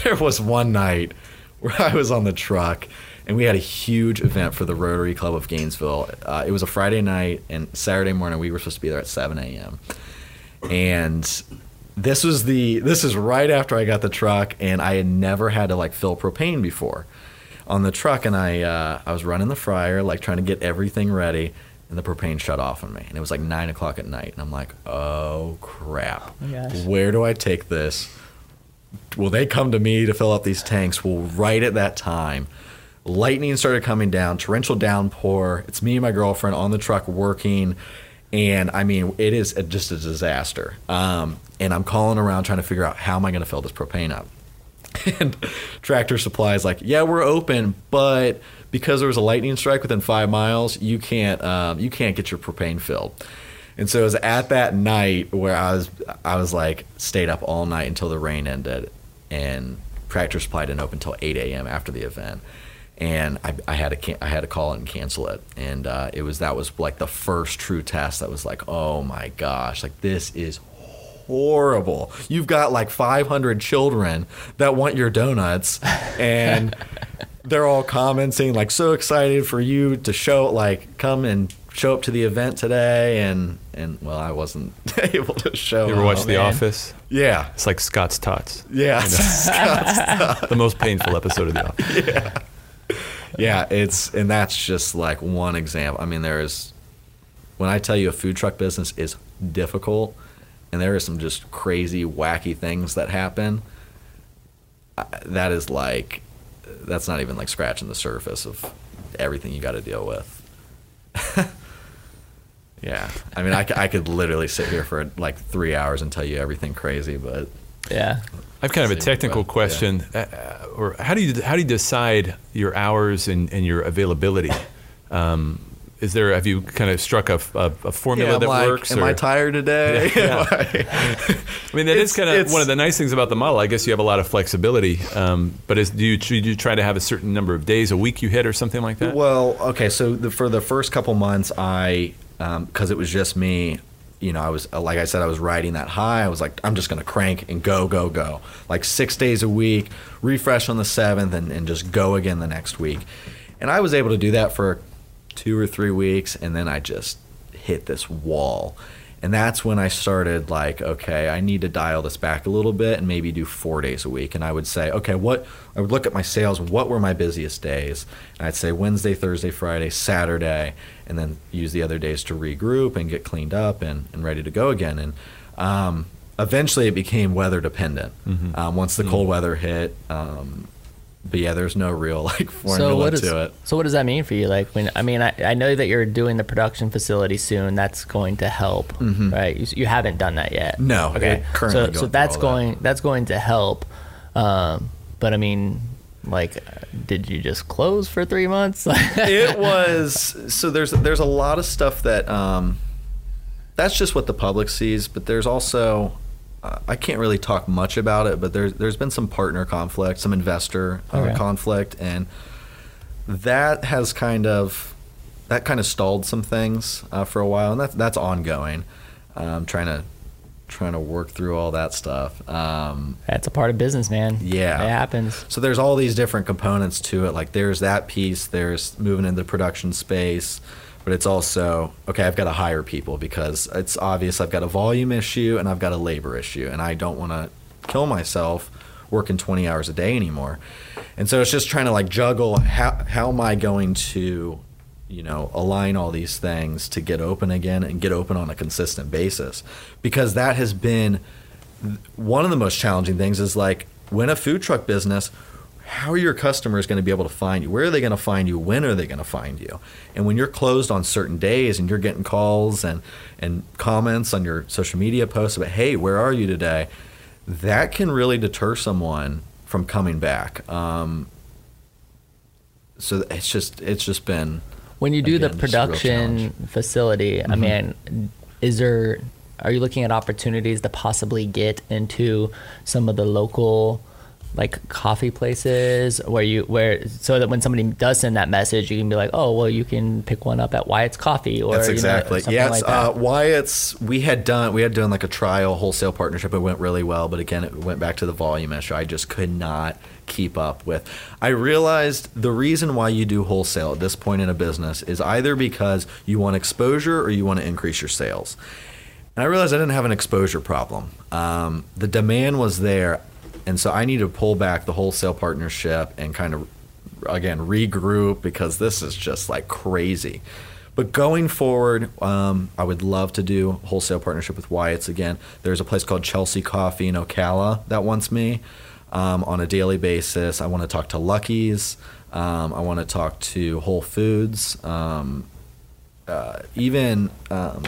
there was one night where I was on the truck and we had a huge event for the Rotary Club of Gainesville. Uh, it was a Friday night and Saturday morning we were supposed to be there at 7 a.m. And this was the this is right after I got the truck and I had never had to like fill propane before on the truck. And I uh, I was running the fryer like trying to get everything ready and the propane shut off on me. And it was like nine o'clock at night and I'm like oh crap. My where do I take this? Will they come to me to fill up these tanks? Well right at that time lightning started coming down torrential downpour. It's me and my girlfriend on the truck working and i mean it is a, just a disaster. Um, and i'm calling around trying to figure out how am i going to fill this propane up? [LAUGHS] And tractor supply is like yeah we're open but because there was a lightning strike within five miles you can't um, you can't get your propane filled. And so it was at that night where I was I was like stayed up all night until the rain ended, and Tractor Supply didn't open until 8 a.m. after the event, and I, I had to I had to call it and cancel it, and uh, it was that was like the first true test that was like oh my gosh like this is horrible. You've got like 500 children that want your donuts, [LAUGHS] and they're all commenting like so excited for you to show like come and show up to the event today, and and well, I wasn't [LAUGHS] able to show. you ever watch The man. Office? Yeah, It's like Scott's Tots, yeah, [LAUGHS] Scott's the most painful episode of The Office. yeah. Yeah, it's and that's just like one example. I mean, there is when I tell you a food truck business is difficult, and there are some just crazy, wacky things that happen. That is like, that's not even like scratching the surface of everything you got to deal with. [LAUGHS] yeah, I mean, I could literally sit here for like three hours and tell you everything crazy, but Yeah. I have kind of a technical but, question, uh, uh, or how do you how do you decide your hours and, and your availability? Um, is there have you kind of struck a, a, a formula I'm that like, works? Am or- I tired today? [LAUGHS] Yeah. [LAUGHS] Am I- I mean, that is It's- kind of one of the nice things about the model. I guess you have a lot of flexibility. Um, but is, do you do you try to have a certain number of days a week you hit or something like that? Well, okay, so the, for the first couple months, I because it was just me. You know, I was like I said, I was riding that high. I was like, I'm just gonna crank and go, go, go, like six days a week, refresh on the seventh, and, and just go again the next week. And I was able to do that for two or three weeks, and then I just hit this wall. And that's when I started like, okay, I need to dial this back a little bit and maybe do four days a week. And I would say, okay, what I would look at my sales, what were my busiest days? And I'd say Wednesday, Thursday, Friday, Saturday, and then use the other days to regroup and get cleaned up and, and ready to go again. And um, eventually it became weather dependent. Um, once the cold weather hit, um, but yeah, there's no real [LAUGHS] like formula So what, is, to it. so what does that mean for you? Like when I mean I, I know that you're doing the production facility soon. That's going to help, right? You, you haven't done that yet. Mm-hmm. No, Okay. currently so going so that's all that. going that's going to help. Um, but I mean, Like, did you just close for three months? [LAUGHS] it was so there's there's a lot of stuff that um, that's just what the public sees, but there's also uh, I can't really talk much about it, but there's there's been some partner conflict, some investor uh, Okay. conflict, and that has kind of that kind of stalled some things uh, for a while, and that's that's ongoing. Um, trying to trying to work through all that stuff. Um, That's a part of business, man. Yeah. It happens. so there's all these different components to it. Like there's that piece, there's moving into the production space, but it's also okay. I've got to hire people because it's obvious I've got a volume issue and I've got a labor issue, and I don't want to kill myself working 20 hours a day anymore. And so it's just trying to like juggle how how am I going to you know align all these things to get open again and get open on a consistent basis. Because that has been one of the most challenging things is like when a food truck business how are your customers going to be able to find you? Where are they going to find you? When are they going to find you? And when you're closed on certain days and you're getting calls and and comments on your social media posts about hey where are you today? That can really deter someone from coming back. Um, so it's just it's just been When you do the Again, real production challenge. Mm-hmm. facility, I mean, is there are you looking at opportunities to possibly get into some of the local like coffee places where you where so that when somebody does send that message you can be like oh well you can pick one up at Wyatt's Coffee or That's you know, exactly yes. like uh, Wyatt's we had done we had done like a trial wholesale partnership. It went really well, but again, it went back to the volume issue. I just could not keep up with. I realized the reason why you do wholesale at this point in a business is either because you want exposure or you want to increase your sales. And I realized I didn't have an exposure problem. Um, the demand was there, and so I need to pull back the wholesale partnership and kind of again regroup because this is just like crazy. But going forward, um, I would love to do wholesale partnership with Wyatt's again. There's a place called Chelsea Coffee in Ocala that wants me um, on a daily basis. I want to talk to Lucky's. Um, I want to talk to Whole Foods. Um, uh, even um,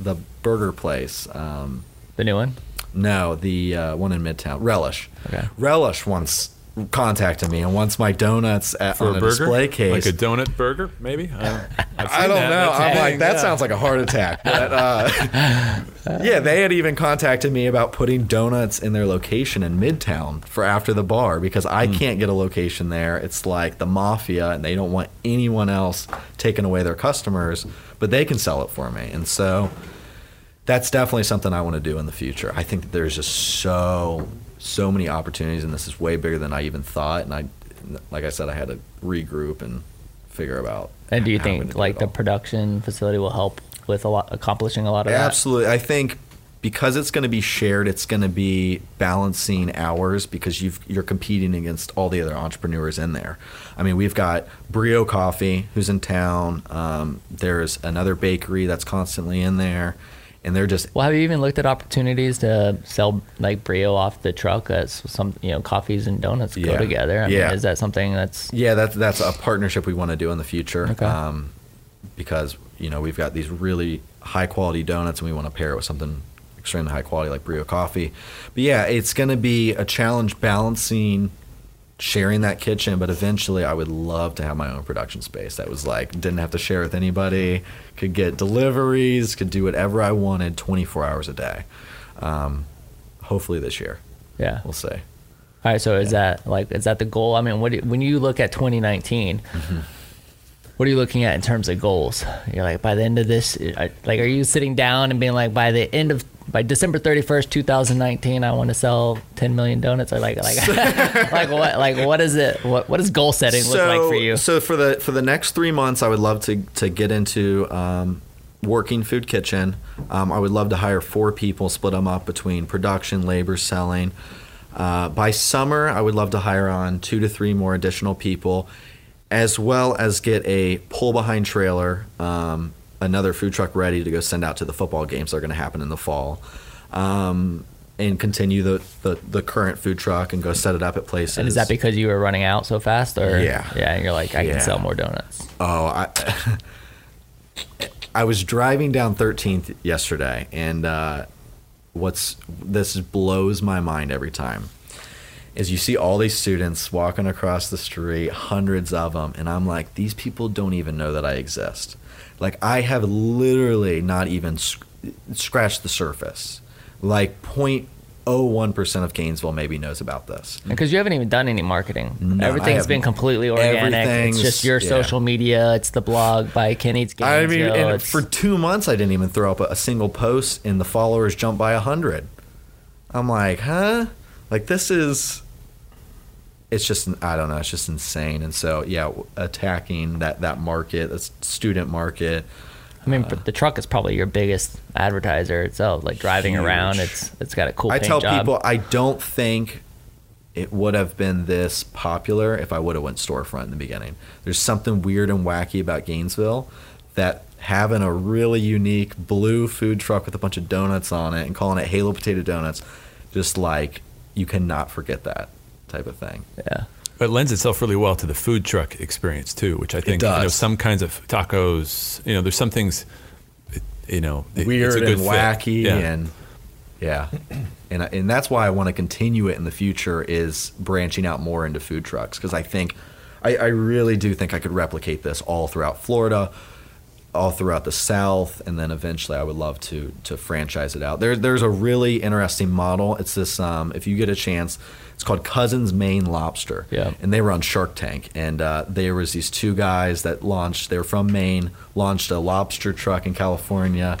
the burger place. Um, the new one no, the uh, one in Midtown, Relish. Okay. Relish once contacted me and wants my donuts at, For on a a, display case. like a donut burger, maybe. Uh, I've I seen don't that. know. That's I'm like, that Yeah. sounds like a heart attack. But uh, [LAUGHS] yeah, they had even contacted me about putting donuts in their location in Midtown for after the bar because I Hmm. can't get a location there. It's like the mafia, and they don't want anyone else taking away their customers, but they can sell it for me. And so that's definitely something I want to do in the future. I think that there's just so so many opportunities, and this is way bigger than I even thought. And I, like I said, I had to regroup and figure about. and do you think do like the all. production facility will help with a lot accomplishing a lot of that Absolutely. I think because it's going to be shared, it's going to be balancing hours because you've, you're competing against all the other entrepreneurs in there. I mean, we've got Brio Coffee, who's in town. Um, there's another bakery that's constantly in there, and they're just Well, have you even looked at opportunities to sell like Brio off the truck as some, you know, coffees and donuts go together? I Yeah. mean, is that something that's Yeah, that's that's a partnership we want to do in the future. Okay. Um, because you know we've got these really high quality donuts, and we want to pair it with something extremely high quality like Brio coffee. But yeah, it's going to be a challenge balancing sharing that kitchen. But eventually, I would love to have my own production space. That was like didn't have to share with anybody. Could get deliveries. Could do whatever I wanted, twenty four hours a day. Um, hopefully this year, yeah? we'll see. All right, so is that like is that the goal? I mean, what do, when you look at 2019, Mm-hmm. What are you looking at in terms of goals? You're like by the end of this, like are you sitting down and being like by the end of by December 31st, 2019, I want to sell 10 million donuts? Or like like [LAUGHS] [LAUGHS] like what like what is it? What what does goal setting look like for you? So for the for the next three months, I would love to to get into um, working food kitchen. Um, I would love to hire four people, split them up between production, labor, selling. Uh, by summer, I would love to hire on two to three more additional people, as well as get a pull behind trailer, um, another food truck ready to go send out to the football games that are going to happen in the fall. Um, and continue the, the, the current food truck and go set it up at places. and is that because you were running out so fast, or Yeah. yeah? And you're like, I Yeah. can sell more donuts. Oh, I [LAUGHS] I was driving down 13th yesterday, and uh, what's this blows my mind every time is you see all these students walking across the street, hundreds of them, and I'm like, these people don't even know that I exist. Like I have literally not even sc- scratched the surface. Like 0.01% of Gainesville maybe knows about this. Because you haven't even done any marketing. No, Everything's been completely organic. It's just your yeah. social media. It's the blog by Ken Eats I mean, Gainesville. and for two months, I didn't even throw up a, a single post, and the followers jumped by a hundred. I'm like, huh? Like this is. It's just I don't know. It's just insane. And so yeah, attacking that that market, that student market. I mean, but uh, the truck is probably your biggest advertiser itself. Like driving Huge. around, it's it's got a cool. I tell job. people I don't think it would have been this popular if I would have went storefront in the beginning. There's something weird and wacky about Gainesville that having a really unique blue food truck with a bunch of donuts on it and calling it Halo Potato Donuts, just like you cannot forget that type of thing. Yeah. But it lends itself really well to the food truck experience too, which I think you know some kinds of tacos. You know, there's some things. You know, it- it's weird a good and fit. wacky Yeah. and yeah and and that's why I want to continue it in the future is branching out more into food trucks because I think I, I really do think I could replicate this all throughout Florida all throughout the South, and then eventually I would love to to franchise it out. There, there's a really interesting model. It's this. Um, if you get a chance, it's called Cousins Maine Lobster. Yeah. And they were on Shark Tank, and uh, there was these two guys that launched. They were from Maine, launched a lobster truck in California.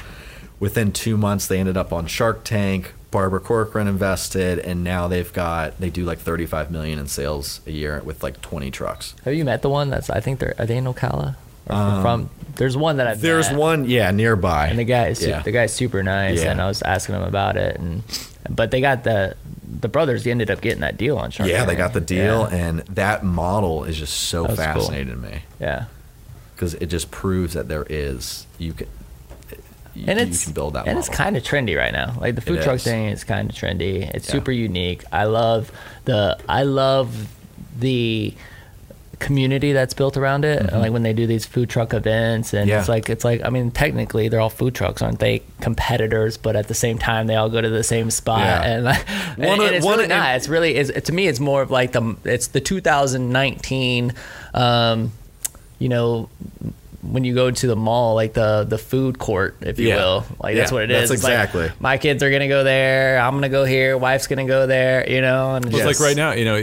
Within two months, they ended up on Shark Tank. Barbara Corcoran invested, and now they've got they do like 35 million in sales a year with like 20 trucks. Have you met the one that's? I think they're are they in Ocala? Or from there's one that I've Um, There's met, one, yeah, nearby. and the guy is Yeah. the guy's super nice, Yeah. and I was asking him about it, and but they got the the brothers ended up getting that deal on Shark Yeah, they got the deal, Yeah. and that model is just so was cool. fascinating to me yeah. because it just proves that there is you can you, and you it's can build that and model. it's kind of trendy right now. Like the food It truck is. thing is kind of trendy. It's Yeah. super unique. I love the I love the community that's built around it. Like when they do these food truck events, and Mm-hmm. Yeah. it's like it's like I mean technically they're all food trucks, aren't they? Competitors, but at the same time they all go to the same spot, Yeah. and [LAUGHS] like One and, of- and it's one really of- not. It's really is to me it's more of like the it's the 2019. Um, you know, when you go to the mall, like the the food court, if you Yeah. will, like that's what it is. that's It's like, exactly. my kids are gonna go there. I'm gonna go here. Wife's gonna go there. You know, and Well, Yes. It's like right now, you know,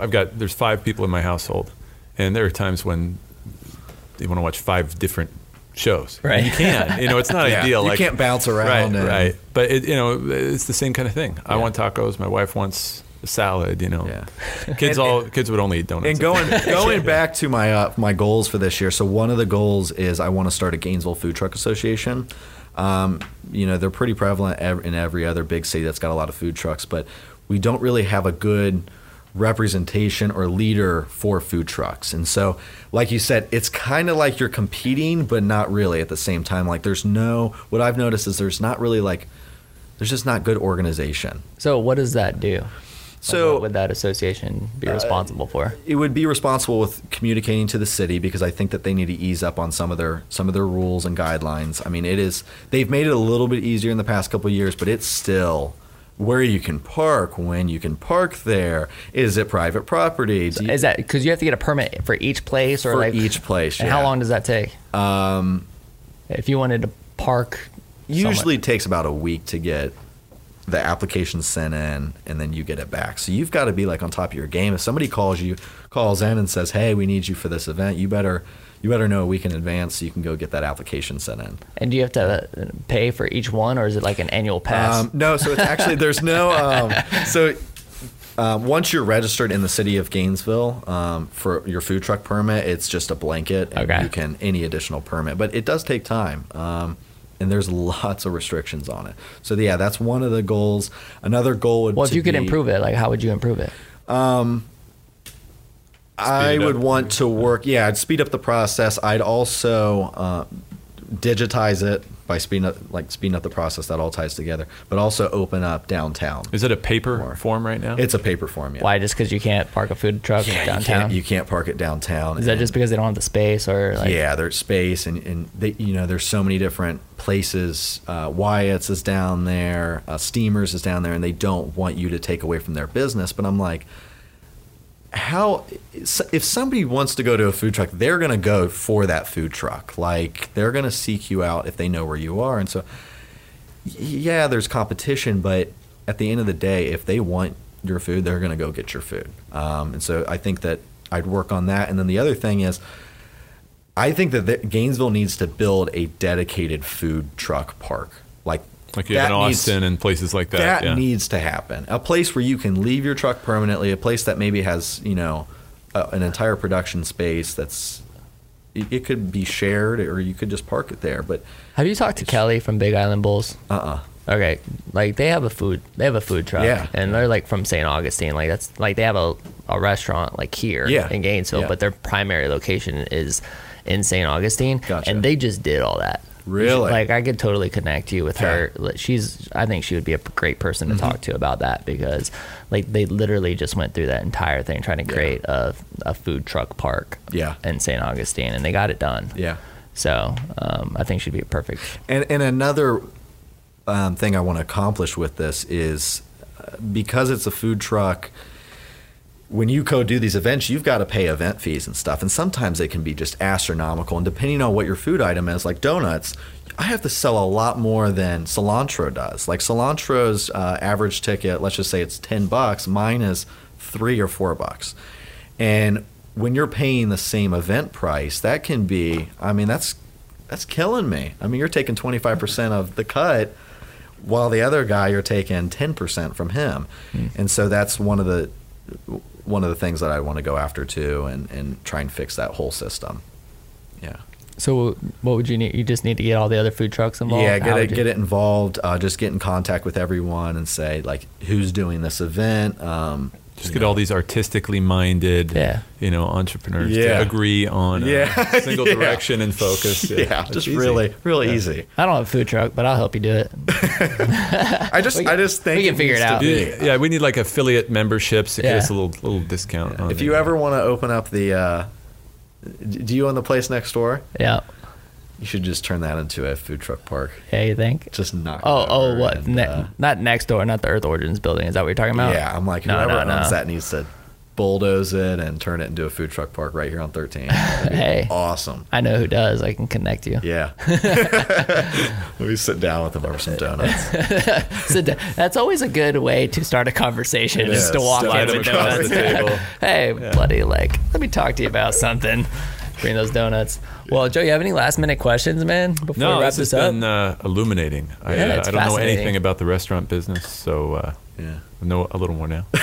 I've got there's five people in my household, and there are times when you want to watch five different shows. And Right. you can't. You know, it's not [LAUGHS] Yeah. ideal. You like, can't bounce around Right, and- right. But it, you know, it's the same kind of thing. I want tacos. My wife wants a salad. You know, Yeah. [LAUGHS] kids And- all kids would only eat donuts. And going [LAUGHS] going back to my uh, my goals for this year. So one of the goals is I want to start a Gainesville Food Truck Association. Um, you know they're pretty prevalent in every other big city that's got a lot of food trucks, but we don't really have a good representation or leader for food trucks. And so, like you said, it's kind of like you're competing, but not really at the same time. Like there's no what I've noticed is there's not really like there's just not good organization. so what does that do? So what would that association be uh, responsible for? it would be responsible with communicating to the city because I think that they need to ease up on some of their some of their rules and guidelines. I mean, it is they've made it a little bit easier in the past couple of years, but it's still where you can park, when you can park there. Is it private property? You- Is that because you have to get a permit for each place, or For like each place, And yeah. how long does that take? um, If you wanted to park, usually it takes about a week to get the application sent in and then you get it back. So you've got to be like on top of your game. If somebody calls you calls in and says, "Hey, we need you for this event," you better you better know a week in advance so you can go get that application sent in. and do you have to uh, pay for each one, or is it like an annual pass? Um, no, so it's actually there's no um, so. Um, once you're registered in the city of Gainesville um, for your food truck permit, it's just a blanket, and Okay. you can any additional permit, but it does take time, um, and there's lots of restrictions on it. So yeah, that's one of the goals. Another goal would be well, if you could improve it, like how would you improve it? I would up. want to work. Yeah, I'd speed up the process. I'd also uh, digitize it by speeding up, like speeding up the process. That all ties together. But also open up downtown. Is it a paper More. form right now? It's a paper form. Yeah. Why? Just because you can't park a food truck Yeah, You downtown? can't, you can't park it downtown. is that and- just because they don't have the space, or like? yeah, there's space and, and they, you know, there's so many different places. Uh, Wyatt's is down there, uh, Steamers is down there, and they don't want you to take away from their business. But I'm like, how if somebody wants to go to a food truck, they're going to go for that food truck. Like they're going to seek you out if they know where you are. And so, yeah, there's competition, but at the end of the day, if they want your food, they're going to go get your food. Um, and so I think that I'd work on that. And then the other thing is, I think that the, Gainesville needs to build a dedicated food truck park. Like like you have in Austin needs, and places like that. That yeah. needs to happen. A place where you can leave your truck permanently. A place that maybe has you know a, an entire production space that's it, it, could be shared or you could just park it there. But have you talked to Kelly from Big Island Bowls? Uh uh Okay, like they have a food, they have a food truck, yeah. and they're like from St. Augustine. Like that's like they have a, a restaurant like here yeah. in Gainesville, yeah. but their primary location is in St. Augustine, gotcha. and they just did all that. Really? Like I could totally connect you with her. She's I think she would be a great person to mm-hmm. talk to about that because like they literally just went through that entire thing trying to create yeah. a, a food truck park yeah. in St. Augustine and they got it done. Yeah. So um, I think she'd be perfect. And and another um, thing I want to accomplish with this is uh, because it's a food truck when you go do these events, you've got to pay event fees and stuff. And sometimes they can be just astronomical. And depending on what your food item is, like donuts, I have to sell a lot more than cilantro does. Like cilantro's uh, average ticket, let's just say it's 10 bucks, mine is three or four bucks. And when you're paying the same event price, that can be, I mean, that's that's killing me. I mean, you're taking 25% of the cut while the other guy you're taking 10% from him. Mm. And so that's one of the one of the things that I want to go after too, and and try and fix that whole system. Yeah. So what would you need? You just need to get all the other food trucks involved. Yeah, get it get it involved. Uh, just get in contact with everyone and say like who's doing this event. Um, just get know. all these artistically minded, yeah. you know, entrepreneurs yeah. to agree on yeah. a [LAUGHS] single yeah. direction and focus. [LAUGHS] Yeah, yeah just easy. really, really easy. I don't have a food truck, but I'll help you do it. [LAUGHS] I just, I just think we can figure it out. Yeah, we need like affiliate memberships to get us a little little discount. if you ever want to open up the, uh, do you own the place next door? Yeah. You should just turn that into a food truck park. Yeah, you think? Just knock. Oh, oh, what? And, ne- uh, not next door, not the Earth Origins building. Is that what you're talking about? Yeah, I'm like No, whoever no, owns no. that needs to bulldoze it and turn it into a food truck park right here on 13. [LAUGHS] Hey. awesome. I know who does. I can connect you. Yeah. [LAUGHS] [LAUGHS] Let me sit down with them over some donuts. So that's always a good way to start a conversation. It is to walk Slide in with across donuts. the table. hey, buddy, like, let me talk to you about something. Bring those donuts. Well, Joe, you have any last minute questions, man? Before No, we wrap this has this up. been uh, illuminating. I, Yeah, uh, it's I don't know anything about the restaurant business, so uh, Yeah. I know a little more now. [LAUGHS]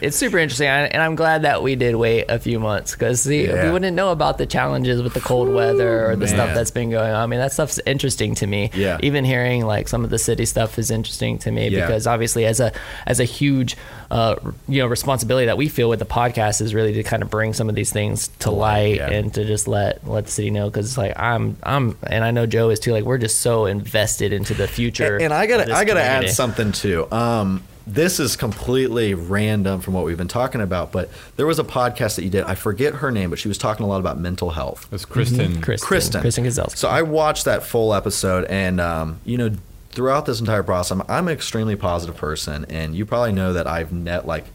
it's super interesting, and I'm glad that we did wait a few months because we wouldn't know about the challenges with the cold weather or the stuff that's been going on. I mean, that stuff's interesting to me. Yeah. Even hearing like some of the city stuff is interesting to me Yeah. because obviously, as a as a huge uh, you know responsibility that we feel with the podcast is really to kind of bring some of these things to light yeah. and to just let let the city know because it's like I'm I'm and I know Joe is too. Like we're just so invested into the future. And, and I gotta I gotta add something too. Um, this is completely random from what we've been talking about, but there was a podcast that you did. I forget her name, but she was talking a lot about mental health. That's Kristen. Kristen Kristen. Kristen Gazelski. So I watched that full episode, and um, you know, throughout this entire process, I'm, I'm an extremely positive person, and you probably know that I've net like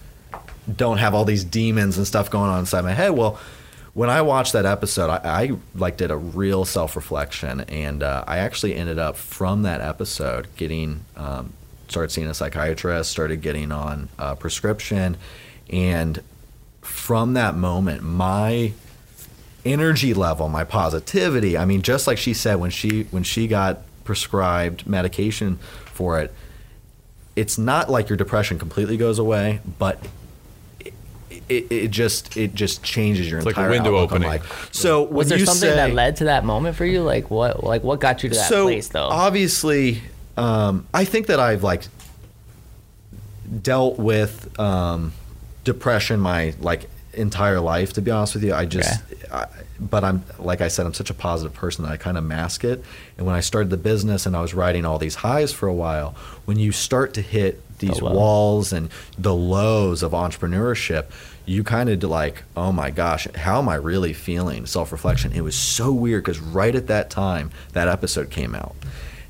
don't have all these demons and stuff going on inside my head. Well, when I watched that episode, I, I like did a real self reflection, and uh, I actually ended up from that episode getting um, started seeing a psychiatrist, started getting on uh, prescription, and from that moment, my energy level, my positivity. I mean, just like she said when she when she got prescribed medication for it, it's not like your depression completely goes away, but it, it just it just changes your It's like a window outlook on opening. life. So when Was there something say, that led to that moment for you? Like what? Like what got you to that so place though? obviously, um, I think that I've like dealt with um, depression my like entire life. To be honest with you, I just, I, but I'm like I said, I'm such a positive person that I kind of mask it. And when I started the business and I was riding all these highs for a while, when you start to hit these low. walls and the lows of entrepreneurship, you kind of like, oh my gosh, how am I really feeling? Self reflection. It was so weird because right at that time, that episode came out.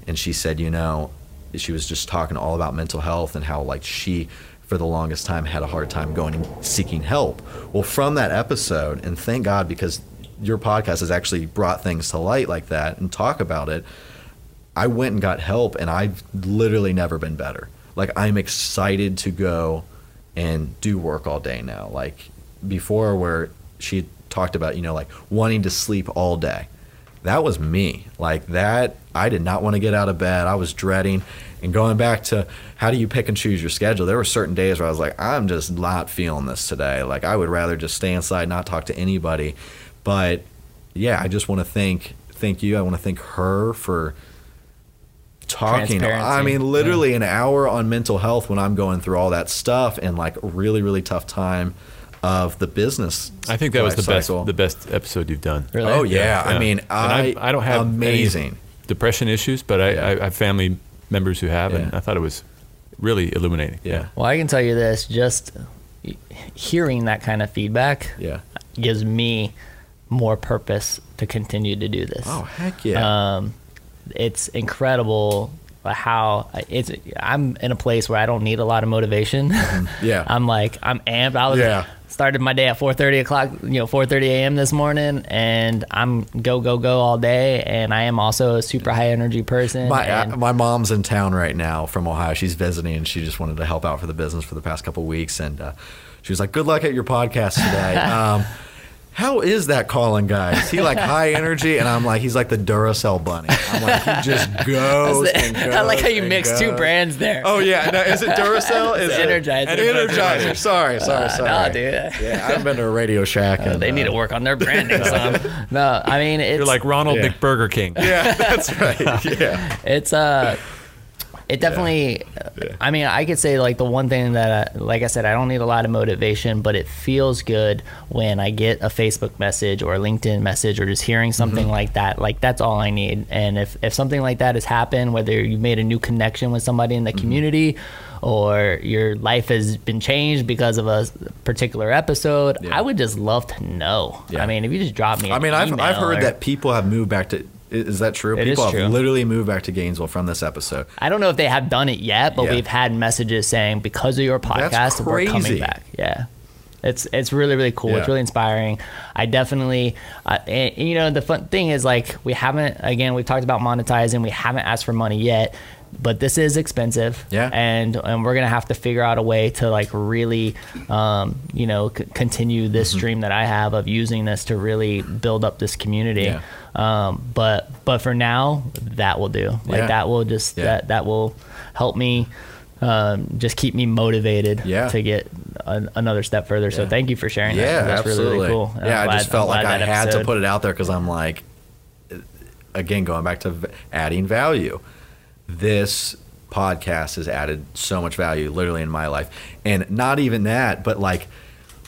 And she said, you know, she was just talking all about mental health and how like she for the longest time had a hard time going and seeking help. Well, from that episode, and thank God because your podcast has actually brought things to light like that and talk about it. I went and got help, and I've literally never been better. Like I'm excited to go and do work all day now. Like before, where she talked about, you know, like wanting to sleep all day. That was me. Like that, I did not want to get out of bed. I was dreading. And going back to how do you pick and choose your schedule, there were certain days where I was like, I'm just not feeling this today. Like I would rather just stay inside, not talk to anybody. But yeah, I just want to thank thank you. I want to thank her for talking. I mean, literally an hour on mental health when I'm going through all that stuff and like really, really tough time of the business. I think that was the life best the best episode you've done. Really? Oh yeah. I mean, And I I don't have amazing. depression issues, but I, I have family members who have, and I thought it was really illuminating. Yeah. Well, I can tell you this: just hearing that kind of feedback Yeah. gives me more purpose to continue to do this. Oh heck yeah. Um, it's incredible how it's. I'm in a place where I don't need a lot of motivation. [LAUGHS] Yeah. I'm like I'm amped. I was Yeah. started my day at 4:30 o'clock, you know, 4:30 a.m. this morning, and I'm go go go all day. And I am also a super high energy person. My and- uh, my mom's in town right now from Ohio. She's visiting, and she just wanted to help out for the business for the past couple weeks. And uh, she was like, "Good luck at your podcast today." [LAUGHS] um, how is that Colin guy? Is he like [LAUGHS] high energy? And I'm like, he's like the Duracell bunny. I'm like, he just [LAUGHS] goes. [LAUGHS] and goes I like how you and mix two brands there. Oh yeah, no, is it Duracell? Is it Energizer. Energizer. Sorry, sorry, Uh, sorry. no, dude. Yeah, I haven't been to a Radio Shack. Uh, and, they need to uh, work on their branding some. No, I mean it's You're like Ronald Yeah. McBurger King. Yeah, that's right. Yeah, it's uh it definitely i mean i could say like the one thing that I, like i said i don't need a lot of motivation but it feels good when i get a facebook message or a linkedin message or just hearing mm-hmm. something like that like that's all i need and if, if something like that has happened whether you made a new connection with somebody in the mm-hmm. community or your life has been changed because of a particular episode Yeah. i would just love to know Yeah. i mean if you just drop me I an mean, I've, I've heard or- that people have moved back to. Is that true? It people have true. literally moved back to Gainesville from this episode. I don't know if they have done it yet, but Yeah. we've had messages saying because of your podcast, we're coming back. Yeah. It's it's really really cool. It's really inspiring. I definitely, uh, and, and, you know, the fun thing is like we haven't again we've talked about monetizing. We haven't asked for money yet, but this is expensive. Yeah. and and we're gonna have to figure out a way to like really, um, you know, c- continue this Mm-hmm. stream that I have of using this to really build up this community. Yeah. Um, but but for now, that will do. Like Yeah. that will just Yeah. that that will help me um, just keep me motivated Yeah. to get an, another step further. So thank you for sharing Yeah, that. That's absolutely. really, really cool. And Yeah, I'm I just felt like I had to put it out there because I'm like, again, going back to v- adding value. This podcast has added so much value, literally in my life, and not even that, but like.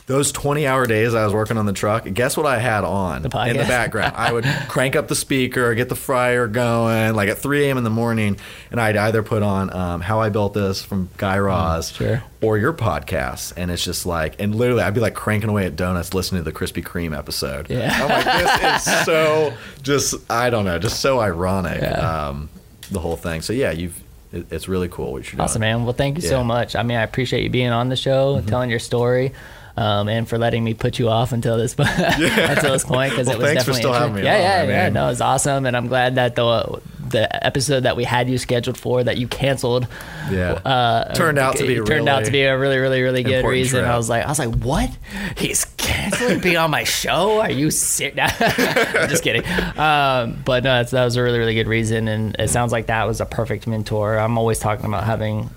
Those 20 hour days I was working on the truck, guess what I had on The in the background? I would [LAUGHS] crank up the speaker, get the fryer going, like at 3 a.m. in the morning, and I'd either put on um, How I Built This from Guy Raz Mm, sure. or your podcast. And it's just like, and literally, I'd be like cranking away at donuts listening to the Krispy Kreme episode. Yeah. I'm like, this is so [LAUGHS] just, I don't know, just so ironic, Yeah. um, the whole thing. So, yeah, you've, it, it's really cool what you're doing. Awesome, man. Well, thank you Yeah. so much. I mean, I appreciate you being on the show and telling your story. Um, and for letting me put you off until this [LAUGHS] yeah. until this point because Well, it was thanks for definitely still having me yeah on. yeah I yeah no it's awesome and I'm glad that the the episode that we had you scheduled for that you canceled Yeah. uh, Turned out to be it turned out to be a really really really good reason. trip. I was like I was like what he's canceling being on my show are you serious [LAUGHS] I'm just kidding um, but no that was a really really good reason and it sounds like that was a perfect mentor I'm always talking about having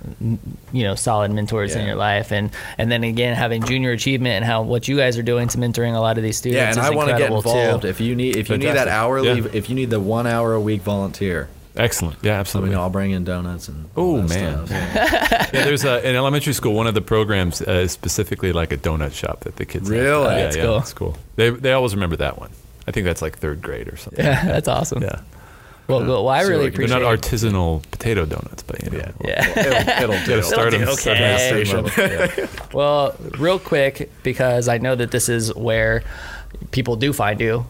you know solid mentors in your life and and then again having junior achievement and how what you guys are doing to mentoring a lot of these students yeah, and is I want to get involved. too. If you need, if you need that hourly, Yeah. if you need the one hour a week volunteer, Excellent. Yeah, let me absolutely. know. I'll bring in donuts and. Oh, man. stuff. Yeah. Yeah, there's a, in elementary school, one of the programs uh, is specifically like a donut shop that the kids have. Really? Yeah, That's yeah, cool. That's cool. They, they always remember that one. I think that's like third grade or something. yeah that's awesome Yeah. well, well, I So really like, They're appreciate not it. artisanal poto donuts, but you know. yeah It'll, it'll do. Start do them okay. at the station. Yeah. Well, real quick, because I know that this is where people do find you.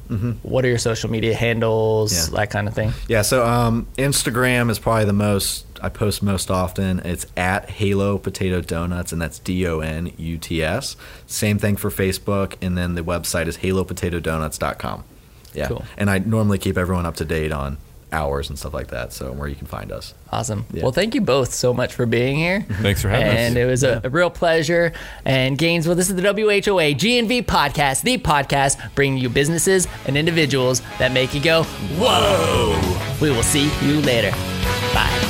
What are your social media handles, Mm-hmm. Yeah. that kind of thing? Yeah, so um, Instagram is probably the most I post most often. It's at Halo Potato Donuts, and that's D O N U T S. Same thing for Facebook, and then the website is halopotatodonuts.com. Yeah. Cool. And I normally keep everyone up to date on hours and stuff like that, so where you can find us. Awesome. Yeah. Well, thank you both so much for being here. Thanks for having us. and it was a, a real pleasure. And Gainesville, this is the WHOA GNV podcast, the podcast bringing you businesses and individuals that make you go, whoa. We will see you later. Bye.